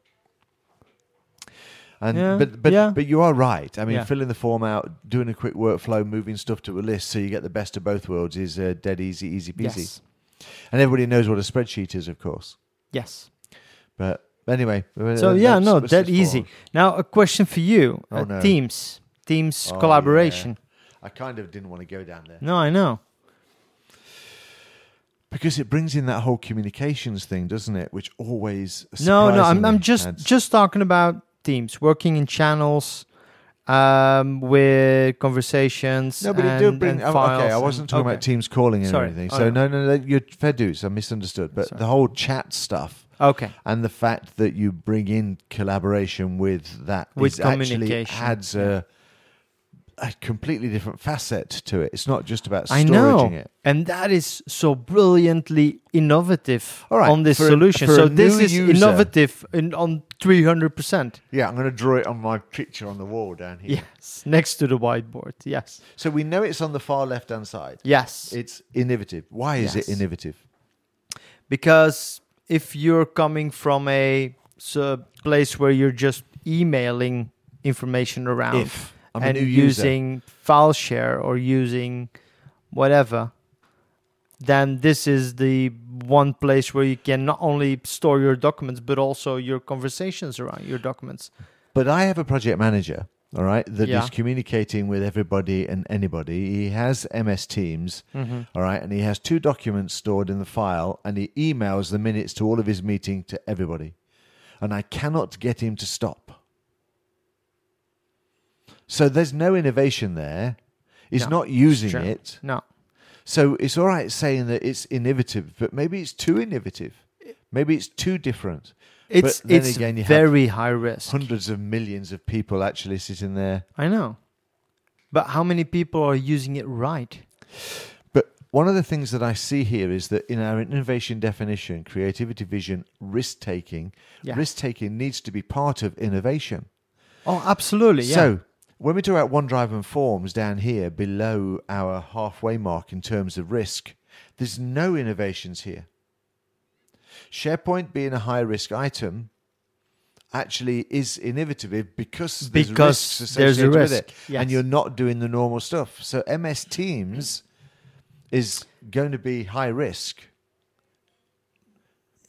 And Yeah, but but yeah. but you are right. I mean, Yeah. filling the form out, doing a quick workflow, moving stuff to a list, so you get the best of both worlds is uh, dead easy, easy peasy. Yes. And everybody knows what a spreadsheet is, of course. Yes. But anyway, uh, So yeah, no, that easy. Now a question for you. Oh, uh, no. Teams. Teams Oh, collaboration. I kind of didn't want to go down there No, I know. because it brings in that whole communications thing, doesn't it? Which always No, no, I'm, I'm just adds- just talking about teams working in channels um, with conversations. No, but it did bring. and oh, okay, I wasn't talking okay. about Teams calling and Sorry. everything. Oh, So no. no, no, no, you're fair dues. I misunderstood. But Sorry. the whole chat stuff Okay, and the fact that you bring in collaboration with that With is actually adds a, a completely different facet to it. It's not just about I know, it. and that is so brilliantly innovative All right, on this for solution. a so this is user- innovative in, on 300 percent. Yeah, I'm going to draw it on my picture on the wall down here. Yes, next to the whiteboard. Yes, So we know it's on the far left hand side. yes, It's innovative. Why is it innovative? because if you're coming from a place where you're just emailing information around If I'm and new user. using file share or using whatever, then this is the one place where you can not only store your documents but also your conversations around your documents. But I have a project manager, all right, that is Yeah. communicating with everybody and anybody. He has MS Teams, Mm-hmm. all right, and he has two documents stored in the file, and he emails the minutes to all of his meeting to everybody. And I cannot get him to stop. So there's no innovation there. He's No, not using true. it. No, So it's all right saying that it's innovative, but maybe it's too innovative. Maybe it's too different. it's then it's again, you have very high risk. Hundreds of millions of people actually sitting there. I know. But how many people are using it right? But one of the things that I see here is that in our innovation definition, creativity, vision, risk taking, Yeah. risk taking needs to be part of innovation. Oh, absolutely. Yeah. So when we talk about OneDrive and Forms down here below our halfway mark in terms of risk, there's no innovations here. SharePoint being a high risk item actually is innovative because there's Because risks there's a associated with it, yes. and you're not doing the normal stuff. So MS Teams is going to be high risk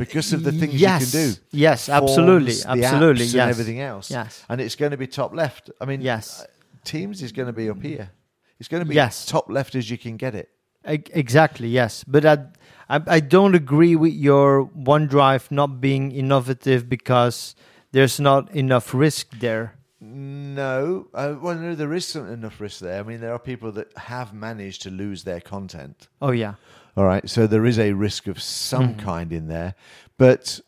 because of the things yes. you can do. Yes, absolutely, Forms, the absolutely. yes. and everything else. Yes. and it's going to be top left. I mean, Yes. uh, Teams is going to be up here. It's going to be Yes. top left as you can get it. Exactly, yes. But I, I, I don't agree with your OneDrive not being innovative because there's not enough risk there. No, uh, well, no, there isn't enough risk there. I mean, there are people that have managed to lose their content. Oh, yeah. All right, so there is a risk of some kind in there, but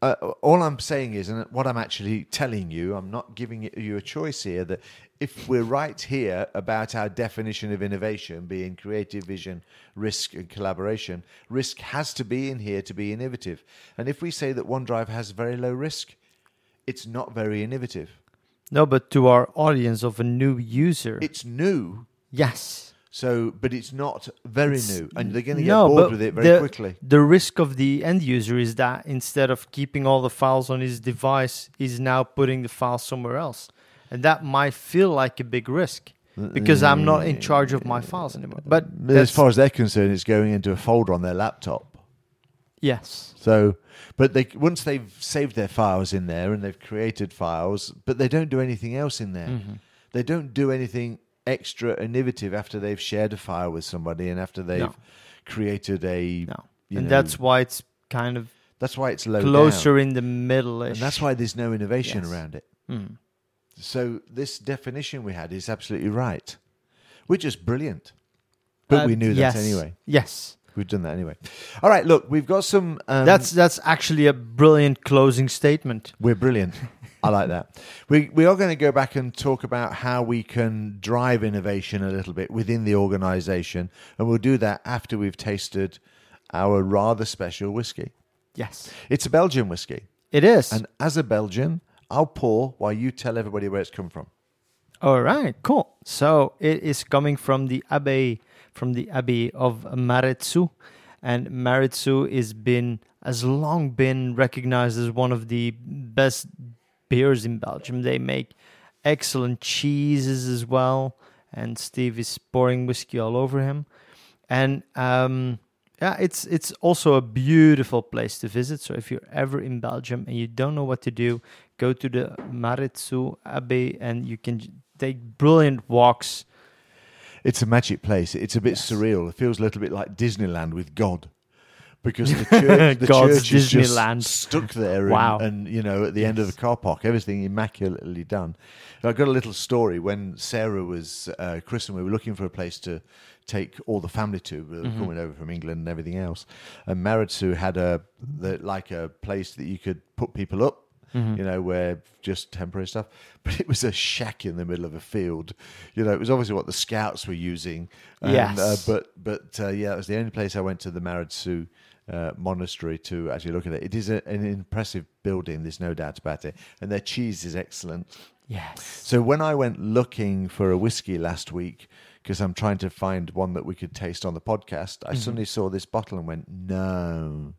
uh, all I'm saying is, and what I'm actually telling you, I'm not giving you a choice here. That if we're right here about our definition of innovation being creative vision, risk, and collaboration, risk has to be in here to be innovative. And if we say that OneDrive has very low risk, it's not very innovative. No, but to our audience of a new user, It's new, yes. So but it's not very It's- new, and they're going to get no, bored with it very the- quickly. The risk of the end user is that instead of keeping all the files on his device, he's now putting the files somewhere else. And that might feel like a big risk because I'm not in charge of my files anymore. But as far as they're concerned, it's going into a folder on their laptop. yes. So, but they once they've saved their files in there and they've created files, but they don't do anything else in there. Mm-hmm. They don't do anything extra innovative after they've shared a file with somebody and after they've No. created a. No. and know, that's why it's kind of that's why it's low closer down. in the middle and that's why there's no innovation Yes. around it. Mm. So this definition we had is absolutely right. We're just brilliant, but Uh, we knew yes. that anyway. Yes. We've done that anyway. All right, look, we've got some. Um, that's that's actually a brilliant closing statement. We're brilliant. I like that. We we are going to go back and talk about how we can drive innovation a little bit within the organisation, and we'll do that after we've tasted our rather special whiskey. Yes. It's a Belgian whiskey, It is. and as a Belgian, I'll pour while you tell everybody where it's come from. All right, cool. So it is coming from the abbey, from the abbey of Maredsous, and Maredsous is been has long been recognized as one of the best beers in Belgium. They make excellent cheeses as well, and Steve is pouring whiskey all over him. And um, yeah, it's it's also a beautiful place to visit. So if you're ever in Belgium and you don't know what to do, go to the Maredsous Abbey and you can take brilliant walks. It's a magic place. It's a bit Yes. surreal. It feels a little bit like Disneyland with God. Because the church, the God's church is just Disneyland. stuck there, Wow. and you know, at the end of the car park, everything immaculately done. I've got a little story when Sarah was uh, christened. We were looking for a place to take all the family to. Mm-hmm. coming over from England and everything else. And Maredsous had a the, like a place that you could put people up. Mm-hmm. You know, where just temporary stuff, but it was a shack in the middle of a field. You know, it was obviously what the scouts were using. And, Yes. uh, but but uh, yeah, it was the only place I went to the Maredsous uh, monastery to actually look at it. It is a, an impressive building. There's no doubt about it, and their cheese is excellent. Yes. So when I went looking for a whiskey last week, because I'm trying to find one that we could taste on the podcast, Mm-hmm. I suddenly saw this bottle and went, no.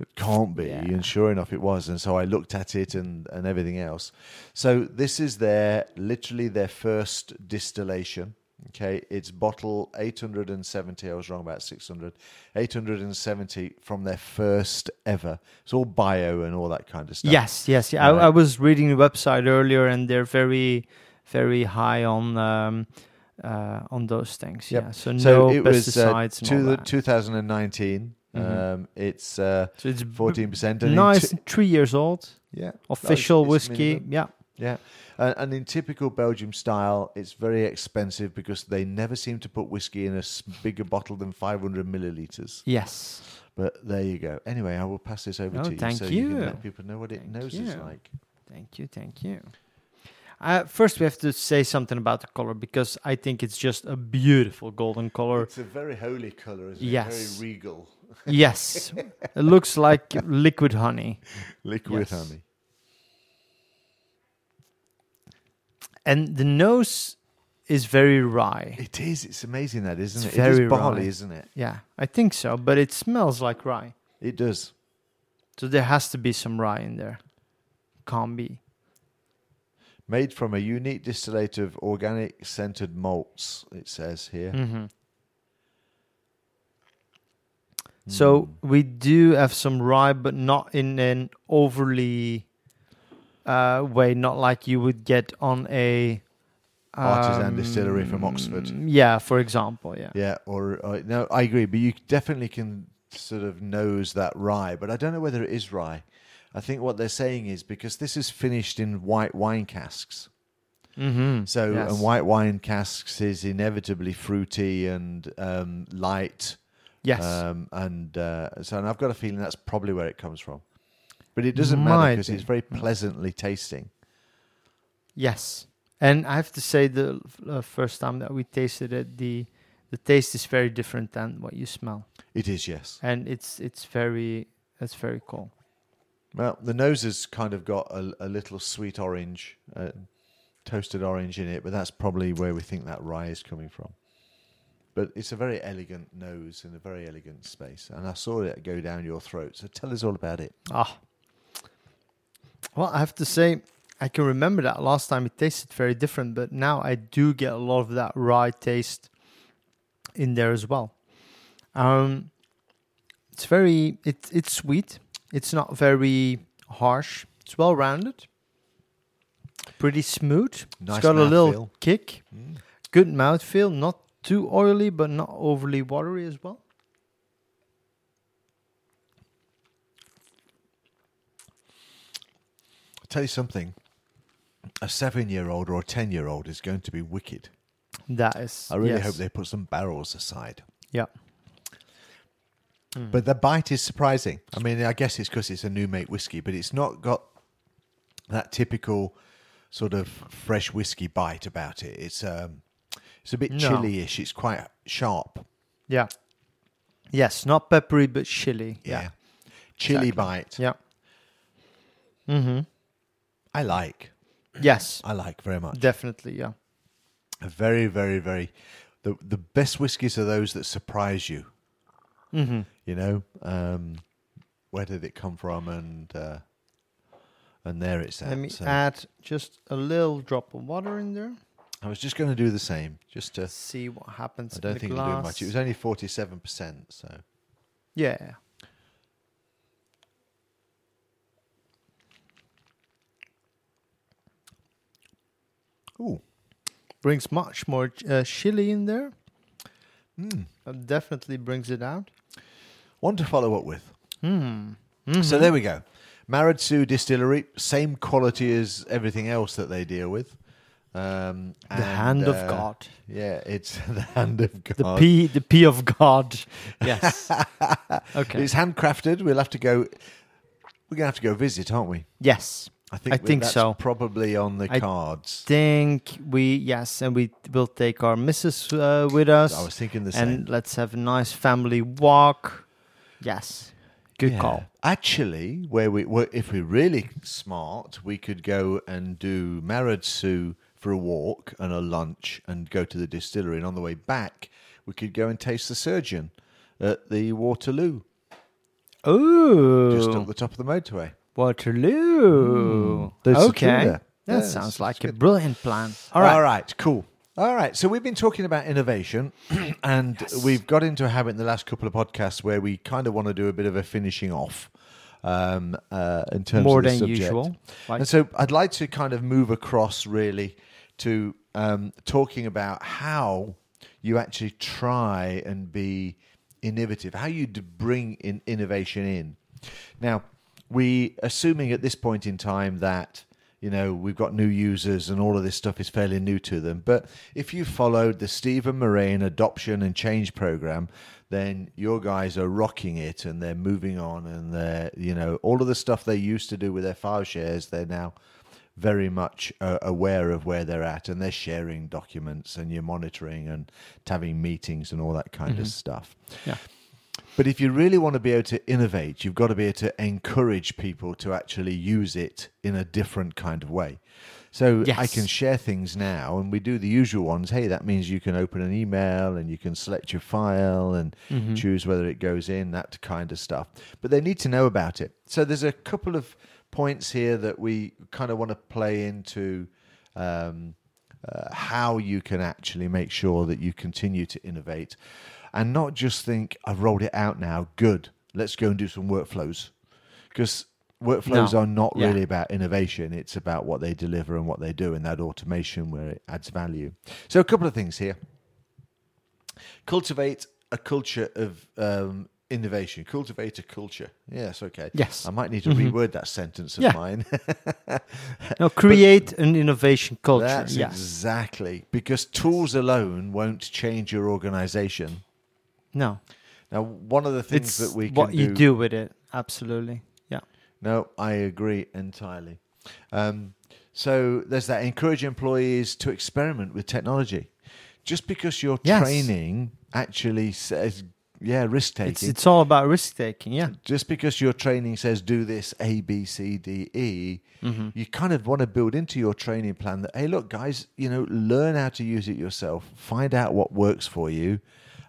It can't be. Yeah. And sure enough, it was. And so I looked at it and, and everything else. So this is their literally their first distillation. Okay, it's bottle 870. I was wrong about 600. 870 from their first ever. It's all bio and all that kind of stuff. Yes, yes. Yeah. Right. I, I was reading the website earlier, and they're very, very high on um, uh, on those things. Yep. Yeah. So, So no it was uh, pesticides all the that. 2019. Mhm. Um, it's uh, so it's b- 14%. And in nice, ty- three years old, yeah. official whiskey. minimum. Yeah. Yeah. Uh, and in typical Belgium style, it's very expensive because they never seem to put whiskey in a bigger bottle than 500 milliliters. Yes. But there you go. Anyway, I will pass this over Oh, to you thank so you. can let people know what it Thank knows is like. Thank you, thank you. Uh, first, we have to say something about the color because I think it's just a beautiful golden color. It's a very holy color, isn't Yes. it? Very regal. Yes, it looks like liquid honey, Liquid Yes. honey. and the nose is very rye. It is. It's amazing that, isn't It's it? it very is barley, rye. isn't it? Yeah, I think so, but it smells like rye. It does. So there has to be some rye in there. Can't be. Made from a unique distillate of organic scented malts, it says here. Mm-hmm. Hmm So we do have some rye, but not in an overly uh, way, not like you would get on a Artisan distillery from Oxford. Yeah, for example, yeah. Yeah, or uh, no, I agree, but you definitely can sort of nose that rye, but I don't know whether it is rye. I think what they're saying is because this is finished in white wine casks. Mm-hmm. So, Yes. and white wine casks is inevitably fruity and um, light. Yes. Um, and uh, so, and I've got a feeling that's probably where it comes from. But it doesn't matter because be. it's very pleasantly tasting. Yes, and I have to say the uh, first time that we tasted it, the the taste is very different than what you smell, It is, yes. and it's it's very it's very cool. Well, the nose has kind of got a, a little sweet orange, uh, toasted orange in it, but that's probably where we think that rye is coming from. But it's a very elegant nose in a very elegant space, and I saw it go down your throat. So tell us all about it. Ah, well, I have to say, I can remember that last time it tasted very different, but now I do get a lot of that rye taste in there as well. Um, it's very it it's sweet. It's not very harsh. It's well rounded. Pretty smooth. Nice it's got a little mouthfeel. kick. Mm. Good mouthfeel. Not too oily, but not overly watery as well. I'll tell you something. A seven-year-old or a ten-year-old is going to be wicked. That is. I really yes. hope they put some barrels aside. Yeah. Mm. But the bite is surprising. I mean, I guess it's because it's a new make whiskey, but it's not got that typical sort of fresh whiskey bite about it. It's um, it's a bit No. chili-ish. It's quite sharp. Yeah. Yes, not peppery but chili. Yeah, Yeah. chili Exactly. bite. Yeah. Mm-hmm. I like. Yes, I like very much. definitely. Yeah. A very, very, very. The the best whiskies are those that surprise you. Mm-hmm. You know, um, where did it come from, and uh, and there it's at. Let me So add just a little drop of water in there. I was just going to do the same, just to. See what happens. I don't think it'll do much. It was only forty-seven percent, so Yeah. ooh, Brings much more uh, chili in there. mm, That definitely brings it out. one to follow up with. Hmm. So there we go. Maredsous Distillery, same quality as everything else that they deal with. Um, The and, hand of uh, God. Yeah, it's the hand of God. The P, the P of God. Yes. okay. It's handcrafted. We'll have to go. We're gonna have to go visit, aren't we? yes. I think. I think that's so. Probably on the I cards. Think we yes, and we will take our missus uh, with us, I was thinking the same. and let's have a nice family walk. Yes. Good Yeah. call. Actually, where we were, if we're really smart, we could go and do Maredsous for a walk and a lunch, and go to the distillery. And on the way back, we could go and taste the surgeon at the Waterloo, Oh, just up the top of the motorway. Waterloo. A okay, that Yes, sounds like a good. brilliant plan. All right. All right, cool. All right, so we've been talking about innovation, and we've got into a habit in the last couple of podcasts where we kind of want to do a bit of a finishing off um, uh, in terms More of the than subject. usual. Like, And so I'd like to kind of move across really to um, talking about how you actually try and be innovative, how you bring in innovation in. Now, we assuming at this point in time that you know we've got new users and all of this stuff is fairly new to them. But if you followed the Stephen Moraine adoption and change program, then your guys are rocking it and they're moving on and they're you know all of the stuff they used to do with their file shares they're now very much uh, aware of where they're at and they're sharing documents and you're monitoring and having meetings and all that kind of stuff. Yeah. But if you really want to be able to innovate, you've got to be able to encourage people to actually use it in a different kind of way. So I can share things now, and we do the usual ones. Hey, that means you can open an email and you can select your file and Mm-hmm. choose whether it goes in, that kind of stuff. But they need to know about it. So there's a couple of points here that we kind of want to play into um, uh, how you can actually make sure that you continue to innovate and not just think, I've rolled it out now, good, let's go and do some workflows. Because workflows No. are not Yeah. really about innovation, it's about what they deliver and what they do and that automation where it adds value. So, a couple of things here cultivate a culture of um, innovation, cultivate a culture. Yes, okay. Yes. I might need to Mhm. reword that sentence of Yeah. mine. No, create an innovation culture. That's yes. exactly because tools alone won't change your organization. No. Now, one of the things It's that we can what you do with it. Absolutely. Yeah. No, I agree entirely. Um, so there's that. Encourage employees to experiment with technology. Just because your Yes. training actually says, yeah, risk taking. it's all about risk taking. Yeah. Just because your training says do this A, B, C, D, E, Mm-hmm. you kind of want to build into your training plan that, hey, look, guys, you know, learn how to use it yourself, find out what works for you,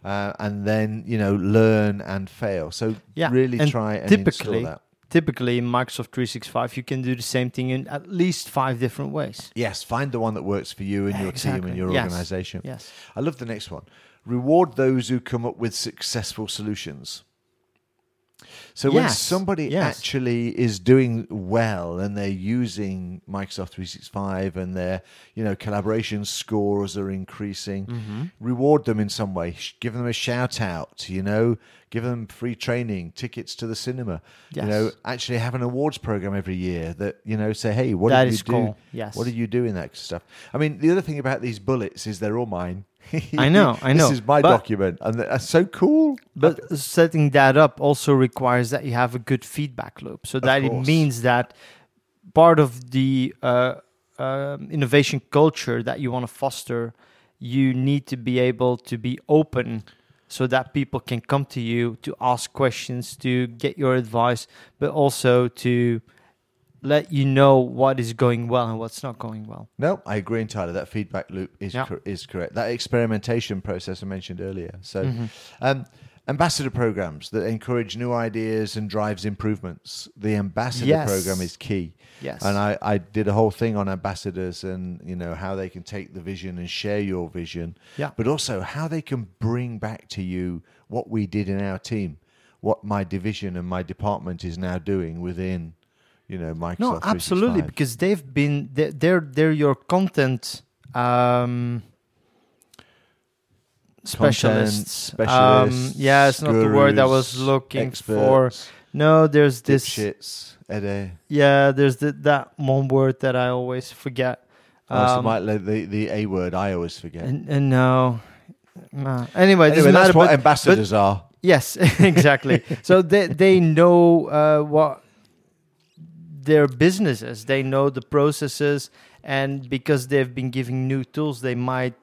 uh, and then, you know, learn and fail. So Yeah, really and try and typically- install that. Typically in Microsoft 365, you can do the same thing in at least five different ways. Yes, find the one that works for you and your team and your Yes. organization. Yes. I love the next one. Reward those who come up with successful solutions. So when somebody yes. actually is doing well and they're using Microsoft 365 and their, you know, collaboration scores are increasing, Mm-hmm. reward them in some way. Give them a shout out, you know, give them free training, tickets to the cinema. You know, actually have an awards program every year that, you know, say, hey, what That did you do? cool. Yes. What do you do in that stuff? I mean, the other thing about these bullets is they're all mine. I know, I know. This is my But- document, and that's so cool. But setting that up also requires that you have a good feedback loop. So that it means that part of the uh, um, innovation culture that you want to foster, you need to be able to be open so that people can come to you to ask questions, to get your advice, but also to let you know what is going well and what's not going well. No, I agree entirely. That feedback loop is Yeah. cor- is correct. That experimentation process I mentioned earlier. So, Mhm. um, ambassador programs that encourage new ideas and drives improvements. The ambassador Yes. program is key. Yes. And I, I did a whole thing on ambassadors and you know how they can take the vision and share your vision, Yeah. but also how they can bring back to you what we did in our team, what my division and my department is now doing within, you know, Microsoft. No, absolutely, because they've been they're they're, your content um, specialists. Um, specialists, yeah, it's not the word I was looking for. No, there's this. Eddie. Yeah, there's the, that one word that I always forget. Oh, so Um, my- the, the A word I always forget. and, and no. No. Anyway, anyway, that's matter. what but- ambassadors are. Yes, exactly. so they they know uh, what their businesses. They know the processes, and because they've been giving new tools, they might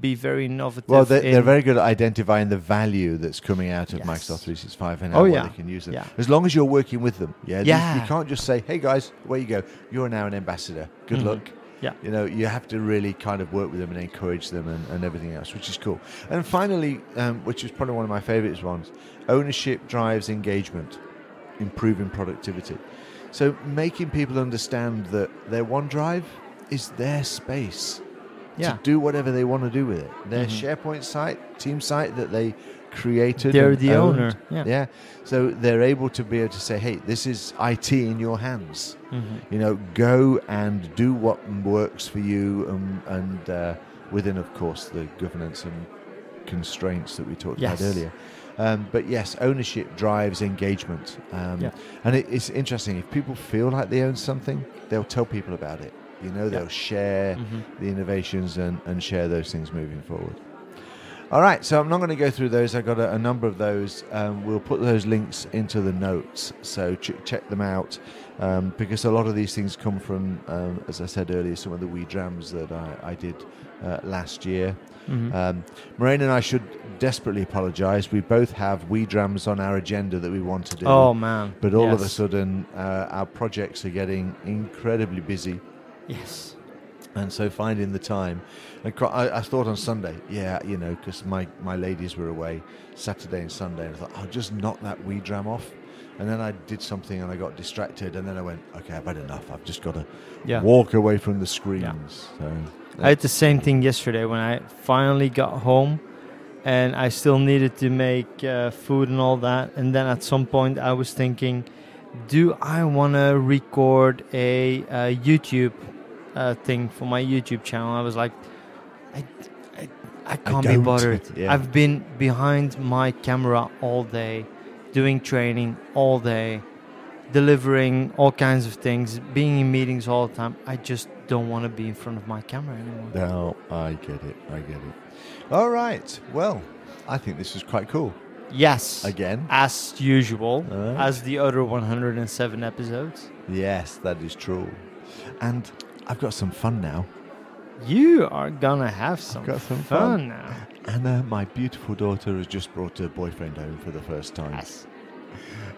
be very innovative. Well, they're, they're very good at identifying the value that's coming out of Yes. Microsoft 365 and Oh, how well yeah. they can use them. Yeah. As long as you're working with them. Yeah. You- Yeah. You, can't just say, hey, guys, where you go. You're now an ambassador. Good Mhm. luck. Yeah. You know, you have to really kind of work with them and encourage them and, and everything else, which is cool. And finally, um, which is probably one of my favorites ones, ownership drives engagement, improving productivity. So making people understand that their OneDrive is their space Yeah. to do whatever they want to do with it. Their Mhm. SharePoint site, team site that they created. They're the owned. owner. Yeah. Yeah. So they're able to be able to say, hey, this is IT in your hands. Mhm. You know, go and do what works for you, and, and uh, within, of course, the governance and constraints that we talked Yes. about earlier. Um, but yes, ownership drives engagement. Um, Yeah. And it, it's interesting. If people feel like they own something, they'll tell people about it. You know, they'll share Mhm. the innovations and, and share those things moving forward. All right, so I'm not going to go through those. I've got a, a number of those. Um, we'll put those links into the notes, so ch- check them out um, because a lot of these things come from, um, as I said earlier, some of the wee drams that I, I did uh, last year. Mhm. Um, Marijn and I should desperately apologise. We both have wee drams on our agenda that we want to do. oh man! But all of a sudden, uh, our projects are getting incredibly busy. yes. And so finding the time, and I, I thought on Sunday, yeah, you know, because my, my ladies were away Saturday and Sunday, and I thought I'll just knock that wee dram off. And then I did something and I got distracted, and then I went, okay, I've had enough. I've just got to Yeah. walk away from the screens. So I had the same thing yesterday when I finally got home and I still needed to make uh, food and all that. And then at some point, I was thinking, do I want to record a, uh YouTube uh, thing for my YouTube channel? I was like, I, I, I can't be bothered. Yeah. I've been behind my camera all day, doing training all day, delivering all kinds of things, being in meetings all the time. I just don't want to be in front of my camera anymore. no, I get it. I get it. All right. Well, I think this was quite cool. Yes. Again, As usual, right. as the other 107 episodes. yes, that is true. And I've got some fun now. You are gonna have some, got some fun, now. Anna, my beautiful daughter, has just brought her boyfriend home for the first time. Yes.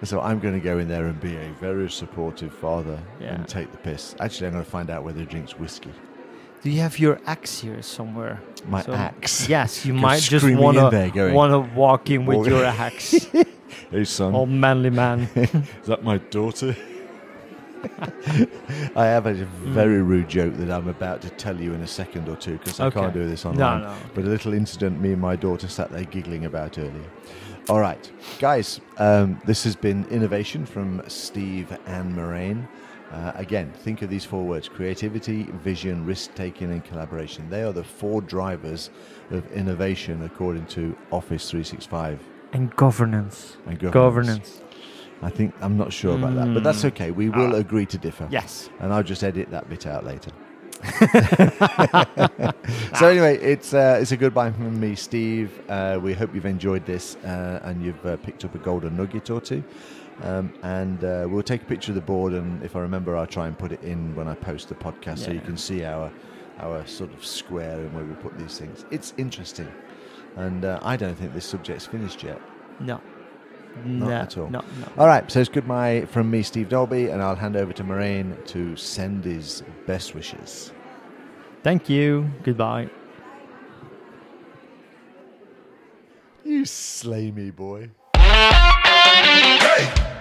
So I'm going to go in there and be a very supportive father Yeah. and take the piss. Actually, I'm going to find out whether he drinks whiskey. Do you have your axe here somewhere? My So- axe. Yes, you might just in there going, wanna walk in with your axe. Hey, son, Old manly man. is that my daughter? I have a very hmm. rude joke that I'm about to tell you in a second or two because I can't do this no, online. no. But a little incident me and my daughter sat there giggling about earlier. All right, guys, um, this has been innovation from Steve and Marijn. Uh, again, think of these four words creativity, vision, risk taking, and collaboration. They are the four drivers of innovation according to Office 365 And governance. and governance. Governance. I think, I'm not sure about that, but that's Mm. okay. We will Ah. agree to differ. Yes. And I'll just edit that bit out later. so anyway, it's uh, it's a goodbye from me, Steve. Uh, we hope you've enjoyed this uh, and you've uh, picked up a golden nugget or two. Um, and uh, we'll take a picture of the board, and if I remember, I'll try and put it in when I post the podcast, so you can see our our sort of square and where we put these things. It's interesting, and uh, I don't think this subject's finished yet. No. No, not at all. No, no. All right, so it's goodbye from me, Steve Dolby, and I'll hand over to Marijn to send his best wishes. Thank you. Goodbye. You slay me, boy. Hey!